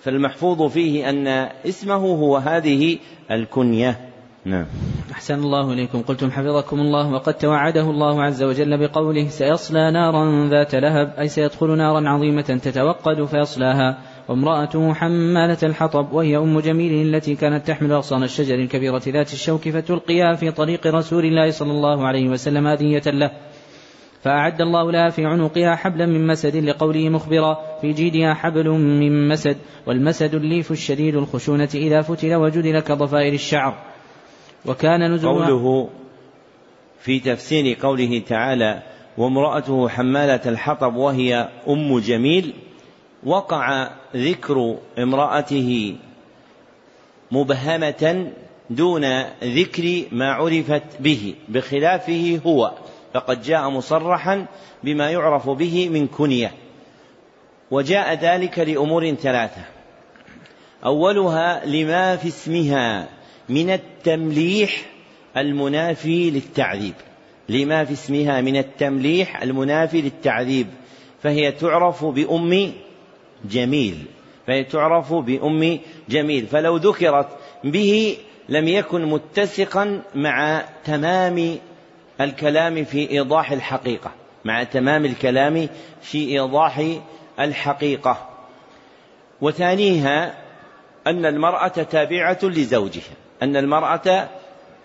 فالمحفوظ فيه أن اسمه هو هذه الكنية. نعم. أحسن الله إليكم. قلتم حفظكم الله وقد توعده الله عز وجل بقوله سيصلى نارا ذات لهب أي سيدخل نارا عظيمة تتوقد فيصلاها. وامرأته حمالة الحطب وهي أم جميل التي كانت تحمل أغصان الشجر الكبيرة ذات الشوك فتلقيها في طريق رسول الله صلى الله عليه وسلم هدية له. فأعد الله لها في عنقها حبلا من مسد لقوله مخبرا في جيدها حبل من مسد والمسد الليف الشديد الخشونة إذا فتل وجدل كضفائر الشعر. وكان نزولها قوله في تفسير قوله تعالى وامرأته حمالة الحطب وهي أم جميل وقع ذكر امرأته مبهمة دون ذكر ما عرفت به بخلافه هو فقد جاء مصرحا بما يعرف به من كنية وجاء ذلك لأمور ثلاثة أولها لما في اسمها من التمليح المنافي للتعذيب. لما في اسمها من التمليح المنافي للتعذيب. فهي تعرف بأم جميل. فهي تعرف بأم جميل. فلو ذكرت به لم يكن متسقا مع تمام الكلام في إيضاح الحقيقة. مع تمام الكلام في إيضاح الحقيقة. وثانيها أن المرأة تابعة لزوجها. أن المرأة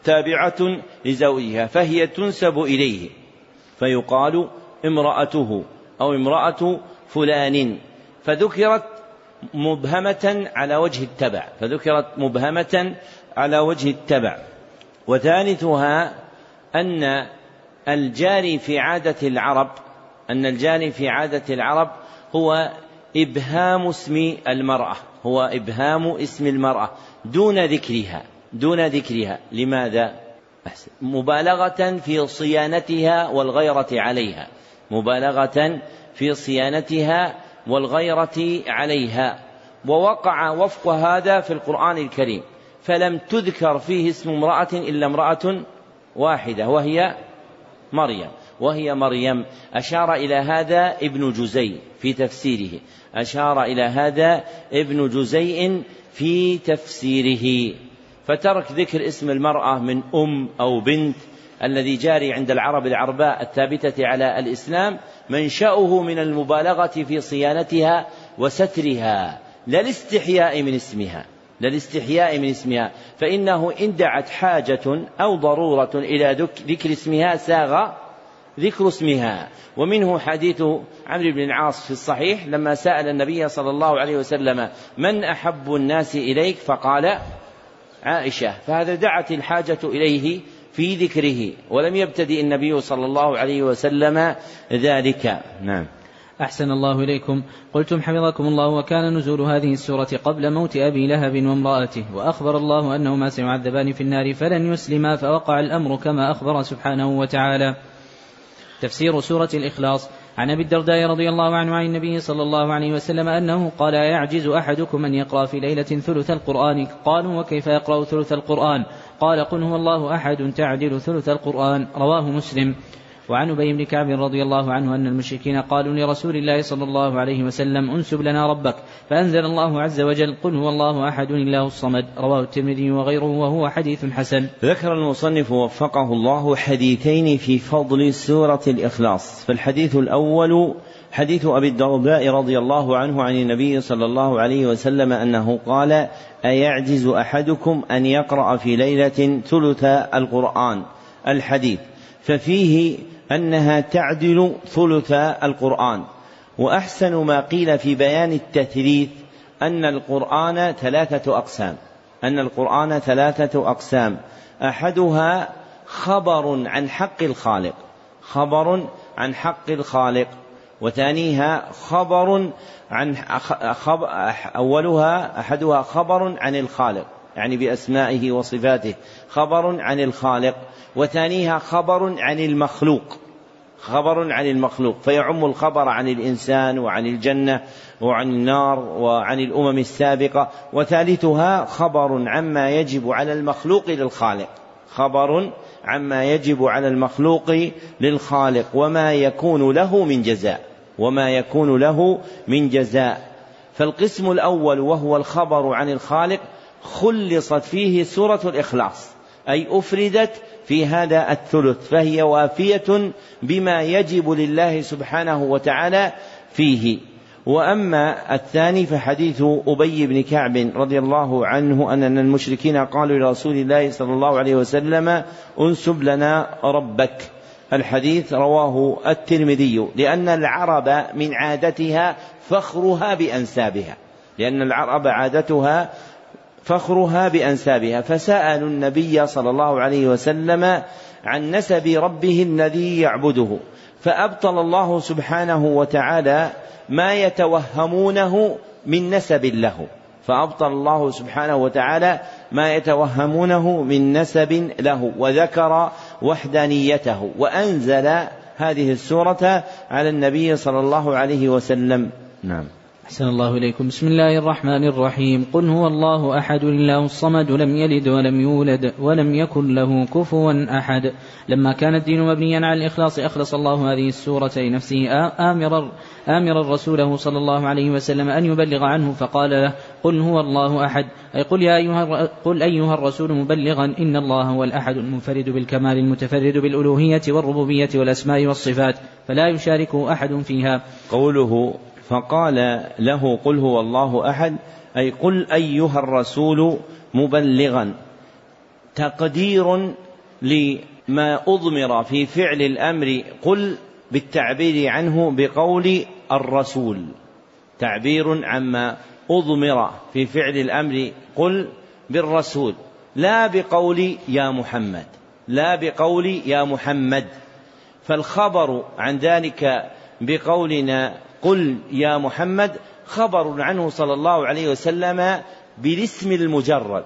تابعة لزوجها فهي تنسب إليه فيقال امرأته أو امرأة فلان فذكرت مبهمة على وجه التبع فذكرت مبهمة على وجه التبع. وثالثها أن الجاري في عادة العرب أن الجاري في عادة العرب هو إبهام اسم المرأة هو إبهام اسم المرأة دون ذكرها. دون ذكرها. لماذا؟ مبالغة في صيانتها والغيرة عليها. مبالغة في صيانتها والغيرة عليها. ووقع وفق هذا في القرآن الكريم. فلم تذكر فيه اسم امرأة إلا امرأة واحدة وهي مريم. وهي مريم. أشار إلى هذا ابن جزي في تفسيره. أشار إلى هذا ابن جزيء في تفسيره. فترك ذكر اسم المرأة من أم أو بنت الذي جاري عند العرب العرباء الثابتة على الإسلام منشأه من المبالغة في صيانتها وسترها لا الاستحياء من اسمها لا الاستحياء من اسمها. فإنه إن دعت حاجة أو ضرورة إلى ذكر اسمها ساغ ذكر اسمها. ومنه حديث عمرو بن العاص في الصحيح لما سأل النبي صلى الله عليه وسلم من أحب الناس إليك؟ فقال عائشة فهذا دعت الحاجة إليه في ذكره ولم يبتدئ النبي صلى الله عليه وسلم ذلك. نعم. أحسن الله إليكم. قلتم حفظكم الله وكان نزول هذه السورة قبل موت أبي لهب وامرأته وأخبر الله أنهما سيعذبان في النار فلن يسلما فوقع الأمر كما أخبر سبحانه وتعالى. تفسير سورة الإخلاص. عن أبي الدرداء رضي الله عنه عن النبي صلى الله عليه وسلم أنه قال يعجز أحدكم أن يقرأ في ليلة ثلث القرآن؟ قالوا وكيف يقرأ ثلث القرآن؟ قال قل هو الله أحد تعدل ثلث القرآن. رواه مسلم. وعن أبي بن كعب رضي الله عنه أن المشركين قالوا لرسول الله صلى الله عليه وسلم انسب لنا ربك. فأنزل الله عز وجل قل هو الله أحد الله الصمد. رواه الترمذي وغيره وهو حديث حسن. ذكر المصنف وفقه الله حديثين في فضل سورة الإخلاص. فالحديث الأول حديث أبي الدرداء رضي الله عنه عن النبي صلى الله عليه وسلم أنه قال أيعجز أحدكم أن يقرأ في ليلة ثلث القرآن الحديث؟ ففيه أنها تعدل ثلث القرآن. وأحسن ما قيل في بيان التثليث أن القرآن ثلاثة أقسام. أن القرآن ثلاثة أقسام. أحدها خبر عن حق الخالق. خبر عن حق الخالق. وثانيها خبر عن أولها أحدها خبر عن الخالق. يعني بأسمائه وصفاته. خبر عن الخالق وثانيها خبر عن المخلوق. خبر عن المخلوق فيعم الخبر عن الإنسان وعن الجنة وعن النار وعن الأمم السابقة. وثالثها خبر عما يجب على المخلوق للخالق. خبر عما يجب على المخلوق للخالق. وما يكون له من جزاء. وما يكون له من جزاء. فالقسم الأول وهو الخبر عن الخالق خلصت فيه سورة الإخلاص أي أفردت في هذا الثلث فهي وافية بما يجب لله سبحانه وتعالى فيه. وأما الثاني فحديث أبي بن كعب رضي الله عنه ان المشركين قالوا لرسول الله صلى الله عليه وسلم انسب لنا ربك. الحديث رواه الترمذي لأن العرب من عادتها فخرها بأنسابها لأن العرب عادتها فخرها بأنسابها فسألوا النبي صلى الله عليه وسلم عن نسب ربه الذي يعبده. فأبطل الله سبحانه وتعالى ما يتوهمونه من نسب له. فأبطل الله سبحانه وتعالى ما يتوهمونه من نسب له وذكر وحدانيته وأنزل هذه السورة على النبي صلى الله عليه وسلم. نعم. أحسن الله إليكم. بسم الله الرحمن الرحيم. قل هو الله أحد الله الصمد لم يلد ولم يولد ولم يكن له كفوا أحد. لما كان الدين مبنيا على الإخلاص أخلص الله هذه السورة لنفسه. آمرا آمرا رسوله صلى الله عليه وسلم أن يبلغ عنه فقال له قل هو الله أحد. أي قل يا أيها قل أيها الرسول مبلغا إن الله هو الأحد المنفرد بالكمال المتفرد بالألوهية والربوبية والأسماء والصفات فلا يشاركه أحد فيها. قوله فقال له قل هو الله أحد أي قل أيها الرسول مبلغا. تقدير لما أضمر في فعل الأمر قل بالتعبير عنه بقول الرسول. تعبير عما أضمر في فعل الأمر قل بالرسول لا بقول يا محمد لا بقول يا محمد. فالخبر عن ذلك بقولنا قل يا محمد خبر عنه صلى الله عليه وسلم بالاسم المجرد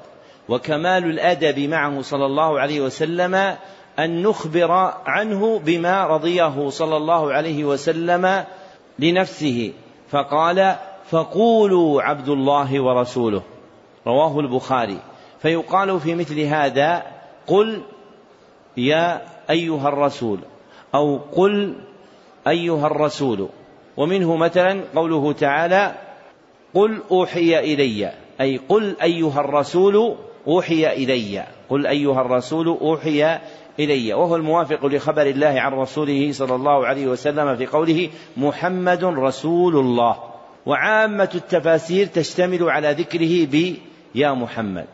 وكمال الأدب معه صلى الله عليه وسلم أن نخبر عنه بما رضيه صلى الله عليه وسلم لنفسه. فقال فقولوا عبد الله ورسوله رواه البخاري. فيقال في مثل هذا قل يا أيها الرسول أو قل أيها الرسول ومنه مثلا قوله تعالى قل أوحي إلي أي قل أيها الرسول أوحي إلي قل أيها الرسول أوحي إلي وهو الموافق لخبر الله عن رسوله صلى الله عليه وسلم في قوله محمد رسول الله. وعامة التفاسير تشتمل على ذكره ب يا محمد.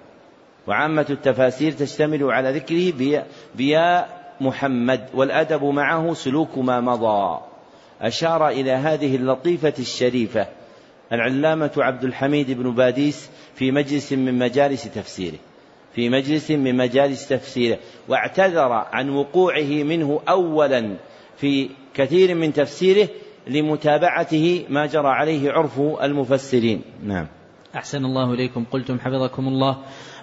وعامة التفاسير تشتمل على ذكره بيا محمد والأدب معه سلوك ما مضى. أشار إلى هذه اللطيفة الشريفة العلامة عبد الحميد بن باديس في مجلس من مجالس تفسيره في مجلس من مجالس تفسيره واعتذر عن وقوعه منه أولا في كثير من تفسيره لمتابعته ما جرى عليه عرف المفسرين. نعم. أحسن الله إليكم. قلتم حفظكم الله.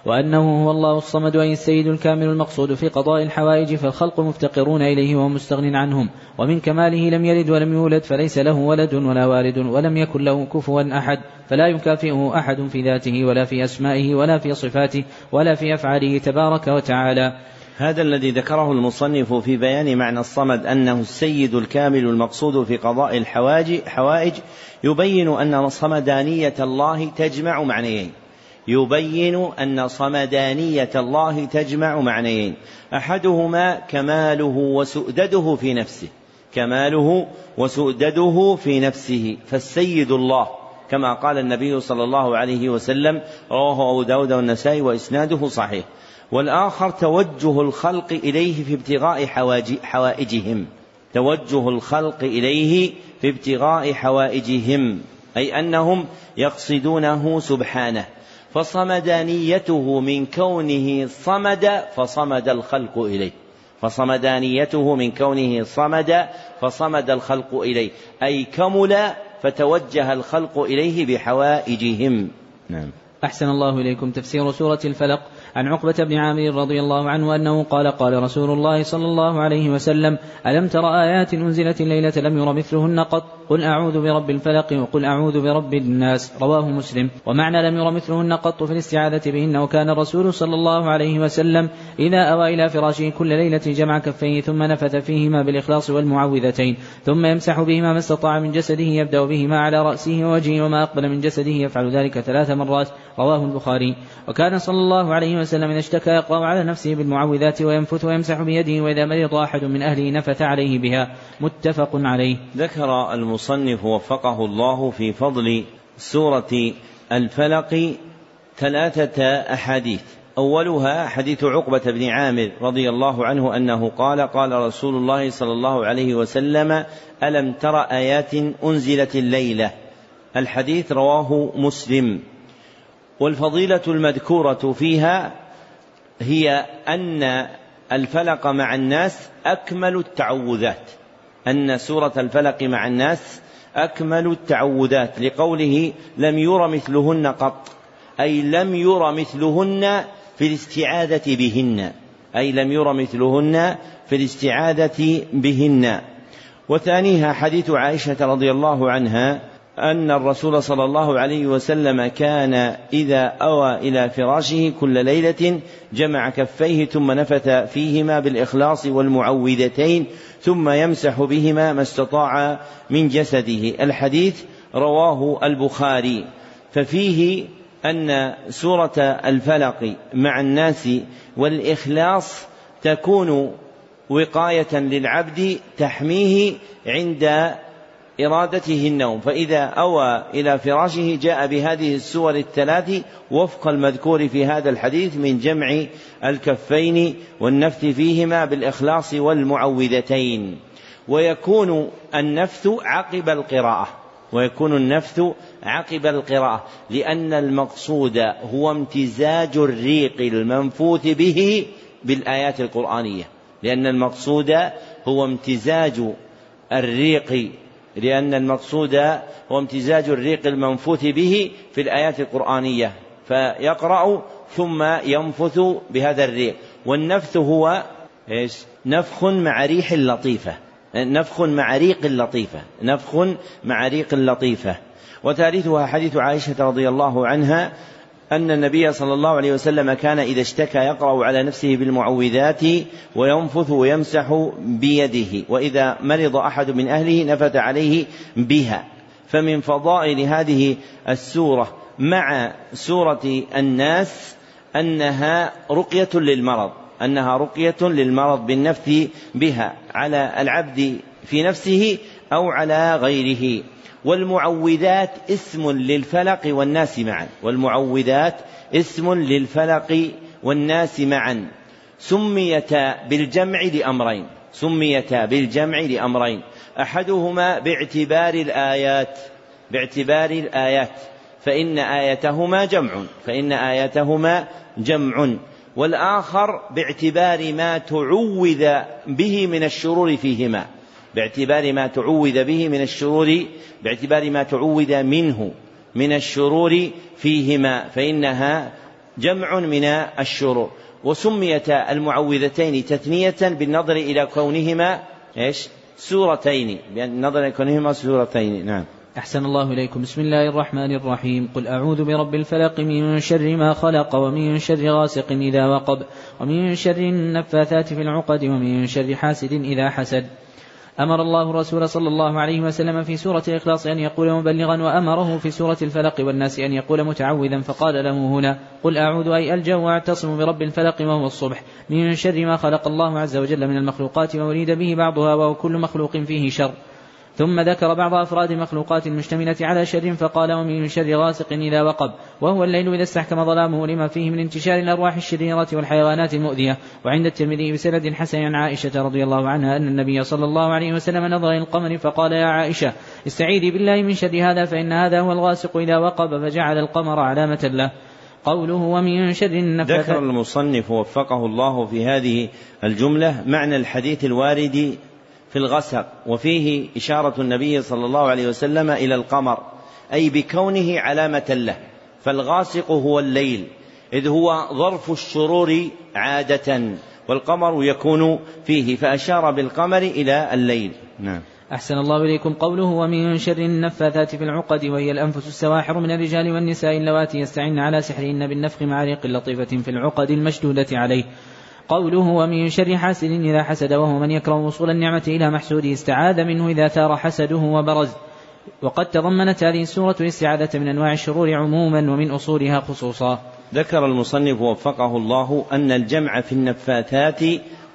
وأنه هو الله الصمد أي السيد الكامل المقصود في قضاء الحوائج فالخلق مفتقرون إليه وهو مستغن عنهم. ومن كماله لم يلد ولم يولد فليس له ولد ولا والد ولم يكن له كفوا أحد. فلا يكافئه أحد في ذاته ولا في أسمائه ولا في صفاته ولا في أفعاله تبارك وتعالى. هذا الذي ذكره المصنف في بيان معنى الصمد أنه السيد الكامل المقصود في قضاء الحوائج يبين أن صمدانية الله تجمع معنيين. يبين أن صمدانية الله تجمع معنيين. أحدهما كماله وسؤدده في نفسه. كماله وسؤدده في نفسه. فالسيد الله كما قال النبي صلى الله عليه وسلم رواه أبو داود والنسائي وإسناده صحيح. والآخر توجه الخلق إليه في ابتغاء حوائجهم. توجه الخلق إليه في ابتغاء حوائجهم أي أنهم يقصدونه سبحانه. فصمدانيته من كونه صمد فصمد الخلق إليه. فصمدانيته من كونه صمد فصمد الخلق إليه. أي كمل فتوجه الخلق إليه بحوائجهم. نعم. أحسن الله إليكم تفسير سورة الفلق. عن عقبة بن عامر رضي الله عنه أنه قال قال رسول الله صلى الله عليه وسلم ألم تر آيات أنزلت الليلة لم ير مثلهن قط؟ قل أعوذ برب الفلق وقل أعوذ برب الناس. رواه مسلم. ومعنى لم ير مثلهن قط في الاستعاذة بهن وكان الرسول صلى الله عليه وسلم إذا أوى إلى فراشه كل ليلة جمع كفيه ثم نفث فيهما بالإخلاص والمعوذتين ثم يمسح بهما ما استطاع من جسده يبدأ بهما على رأسه ووجهه وما أقبل من جسده يفعل ذلك ثلاث مرات. رواه البخاري. وكان صلى الله عليه وسلم إذا اشتكى يقرأ على نفسه بالمعوذات وينفث ويمسح بيده وإذا مرض أحد من أهله نفث عليه بها. متفق عليه. ذكر المصنف وفقه الله في فضل سورة الفلق ثلاثة أحاديث. أولها حديث عقبة بن عامر رضي الله عنه أنه قال قال رسول الله صلى الله عليه وسلم ألم تر آيات أنزلت الليلة؟ الحديث رواه مسلم. والفضيلة المذكورة فيها هي أن الفلق مع الناس أكمل التعوذات. أن سورة الفلق مع الناس أكمل التعوذات لقوله لم ير مثلهن قط أي لم ير مثلهن في الاستعاذة بهن أي لم ير مثلهن في الاستعاذة بهن. وثانيها حديث عائشة رضي الله عنها أن الرسول صلى الله عليه وسلم كان إذا أوى إلى فراشه كل ليلة جمع كفيه ثم نفث فيهما بالإخلاص والمعوذتين ثم يمسح بهما ما استطاع من جسده. الحديث رواه البخاري. ففيه أن سورة الفلق مع الناس والإخلاص تكون وقاية للعبد تحميه عند إرادته النوم فإذا أوى إلى فراشه جاء بهذه السور الثلاث وفق المذكور في هذا الحديث من جمع الكفين والنفث فيهما بالإخلاص والمعوذتين. ويكون النفث عقب القراءة ويكون النفث عقب القراءة لأن المقصود هو امتزاج الريق المنفوث به بالآيات القرآنية لأن المقصود هو امتزاج الريق لأن المقصود هو امتزاج الريق المنفوث به في الآيات القرآنية فيقرأ ثم ينفث بهذا الريق. والنفث هو إيش؟ نفخ مع ريح لطيفة. نفخ مع ريق لطيفة. نفخ مع ريق لطيفة. وثالثها حديث عائشة رضي الله عنها أن النبي صلى الله عليه وسلم كان إذا اشتكى يقرأ على نفسه بالمعوذات وينفث ويمسح بيده وإذا مرض أحد من أهله نفث عليه بها. فمن فضائل هذه السورة مع سورة الناس أنها رقية للمرض أنها رقية للمرض بالنفث بها على العبد في نفسه أو على غيره. والمعوذات اسم للفلق والناس معا. والمعوذات اسم للفلق والناس معا. سميتا بالجمع لأمرين. سميتا بالجمع لأمرين. أحدهما باعتبار الآيات. باعتبار الآيات. فإن آيتهما جمع. فإن آيتهما جمع. والآخر باعتبار ما تعوذ به من الشرور فيهما. باعتبار ما تعوذ به من الشرور باعتبار ما تعوذ منه من الشرور فيهما فإنها جمع من الشرور. وسميتا المعوذتين تثنية بالنظر إلى كونهما إيش؟ سورتين بالنظر إلى كونهما سورتين نعم. أحسن الله إليكم. بسم الله الرحمن الرحيم. قل أعوذ برب الفلق من شر ما خلق ومن شر غاسق إذا وقب ومن شر النفاثات في العقد ومن شر حاسد إذا حسد. أمر الله الرسول صلى الله عليه وسلم في سورة الإخلاص أن يقول مبلغا وأمره في سورة الفلق والناس أن يقول متعوذا فقال له هنا قل أعوذ أي ألجأ وأعتصم برب الفلق وهو الصبح من شر ما خلق الله عز وجل من المخلوقات وأريد به بعضها وهو كل مخلوق فيه شر ثم ذكر بعض أفراد المخلوقات المشتملة على شر فقال ومن شر غاسق إذا وقب. وهو الليل إذا استحكم ظلامه لما فيه من انتشار الأرواح الشريرة والحيوانات المؤذية. وعند الترمذي بسند حسن عن عائشة رضي الله عنها أن النبي صلى الله عليه وسلم نظر إلى القمر فقال يا عائشة استعيذي بالله من شر هذا فإن هذا هو الغاسق إذا وقب فجعل القمر علامة له. قوله ومن شر النفاثات. ذكر المصنف وفقه الله في هذه الجملة معنى الحديث الوارد في الغسق وفيه إشارة النبي صلى الله عليه وسلم إلى القمر أي بكونه علامة له. فالغاسق هو الليل إذ هو ظرف الشرور عادة والقمر يكون فيه فأشار بالقمر إلى الليل. نعم. أحسن الله إليكم قوله ومن شر النفاثات في العقد وهي الأنفس السواحر من الرجال والنساء اللواتي يستعن على سحرهن بالنفخ مع ريق لطيفة في العقد المشدودة عليه. قوله ومن شر حاسد إذا حسد وهو من يكره وصول النعمة إلى محسوده استعاذ منه إذا ثار حسده وبرز. وقد تضمنت هذه السورة الاستعاذة من أنواع الشرور عموما ومن أصولها خصوصا. ذكر المصنف وفقه الله أن الجمع في النفاثات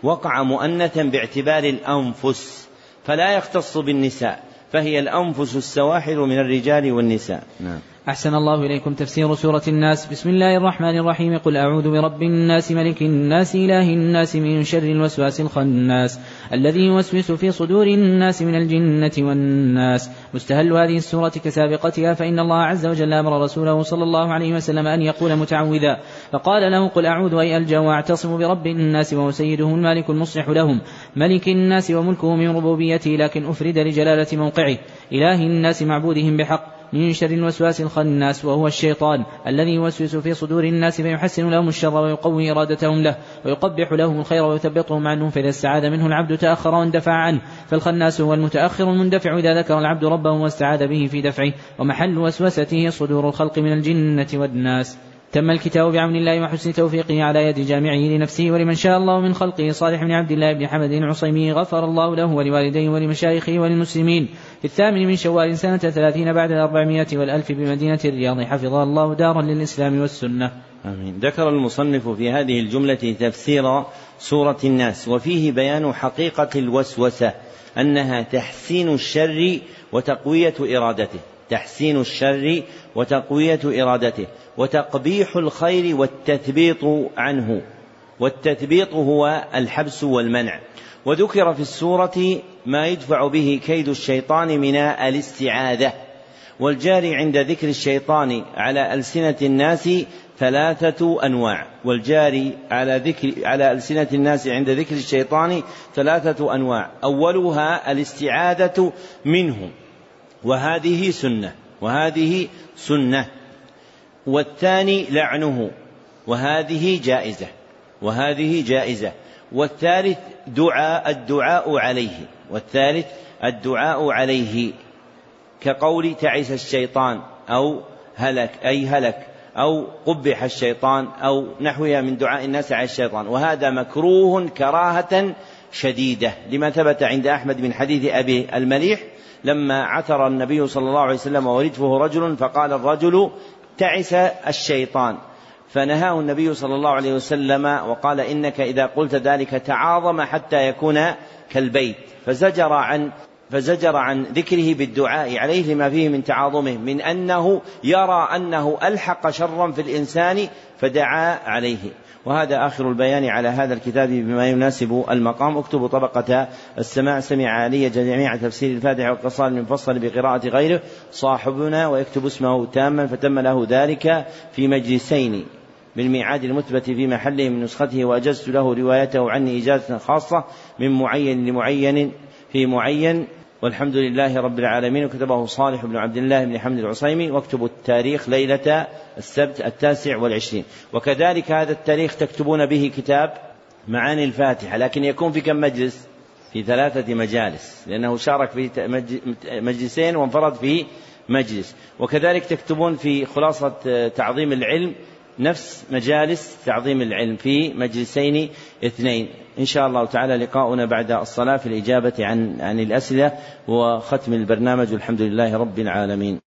وقع مؤنثا باعتبار الأنفس فلا يختص بالنساء. فهي الأنفس السواحل من الرجال والنساء. نعم. أحسن الله إليكم تفسير سورة الناس. بسم الله الرحمن الرحيم. قل أعوذ برب الناس ملك الناس إله الناس من شر الوسواس الخناس. الذي يوسوس في صدور الناس من الجنة والناس. مستهل هذه السورة كسابقتها فإن الله عز وجل أمر رسوله صلى الله عليه وسلم أن يقول متعوذا. فقال له قل أعوذ أي ألجأ وأعتصم برب الناس وهو سيدهم المالك المصلح لهم ملك الناس وملكه من ربوبيته لكن أفرد لجلالة موقعه. إله الناس معبودهم بحق. من شر الوسواس الخناس وهو الشيطان الذي يوسوس في صدور الناس فيحسن لهم الشر ويقوي إرادتهم له ويقبح لهم الخير ويثبطهم عنه فإذا استعاذ منه العبد تأخر واندفع عنه فالخناس هو المتأخر المندفع إذا ذكر العبد ربه واستعاذ به في دفعه ومحل وسوسته صدور الخلق من الجنة والناس. تم الكتاب بعون الله وحسن توفيقه على يد جامعه لنفسه ولمن شاء الله من خلقه صالح بن عبد الله بن حمد العصيمي غفر الله له ولوالديه ولمشايخه وللمسلمين. في الثامن من شوال سنة ثلاثين بعد الأربعمائة والألف بمدينة الرياض حفظها الله دارا للإسلام والسنة. آمين. ذكر المصنف في هذه الجملة تفسير سورة الناس وفيه بيان حقيقة الوسوسة أنها تحسين الشر وتقوية إرادته. تحسين الشر وتقوية إرادته وتقبيح الخير والتثبيط عنه والتثبيط هو الحبس والمنع. وذكر في السورة ما يدفع به كيد الشيطان من الاستعاذة والجاري عند ذكر الشيطان على ألسنة الناس ثلاثة أنواع والجاري على ذكر على ألسنة الناس عند ذكر الشيطان ثلاثة أنواع. أولها الاستعاذة منه وهذه سنة وهذه سنة. والثاني لعنه وهذه جائزة وهذه جائزة. والثالث دعاء الدعاء عليه والثالث الدعاء عليه. كقول تعس الشيطان أو هلك أي هلك أو قبح الشيطان أو نحوها من دعاء الناس على الشيطان. وهذا مكروه كراهة شديدة لما ثبت عند أحمد من حديث أبي المليح لما عثر النبي صلى الله عليه وسلم وردفه رجل فقال الرجل تعس الشيطان. فنهاه النبي صلى الله عليه وسلم وقال إنك إذا قلت ذلك تعاظم حتى يكون كالبيت. فزجر عن فزجر عن ذكره بالدعاء عليه لما فيه من تعاظمه من أنه يرى أنه ألحق شرا في الإنسان فدعا عليه. وهذا آخر البيان على هذا الكتاب بما يناسب المقام. اكتبوا طبقة السماع سمع علي جميع تفسير الفاتحة والقصائد المفصل بقراءة غيره. صاحبنا ويكتب اسمه تاما فتم له ذلك في مجلسين بالميعاد المثبت في محله من نسخته وأجزت له روايته عني إجازة خاصة من معين لمعين في معين والحمد لله رب العالمين. وكتبه صالح بن عبد الله بن حمد العصيمي. واكتبوا التاريخ ليلة السبت التاسع والعشرين. وكذلك هذا التاريخ تكتبون به كتاب معاني الفاتحة لكن يكون في كم مجلس؟ في ثلاثة مجالس لأنه شارك في مجلسين وانفرد في مجلس. وكذلك تكتبون في خلاصة تعظيم العلم نفس مجالس تعظيم العلم في مجلسين اثنين. إن شاء الله تعالى لقاؤنا بعد الصلاة في الإجابة عن عن الأسئلة وختم البرنامج. والحمد لله رب العالمين.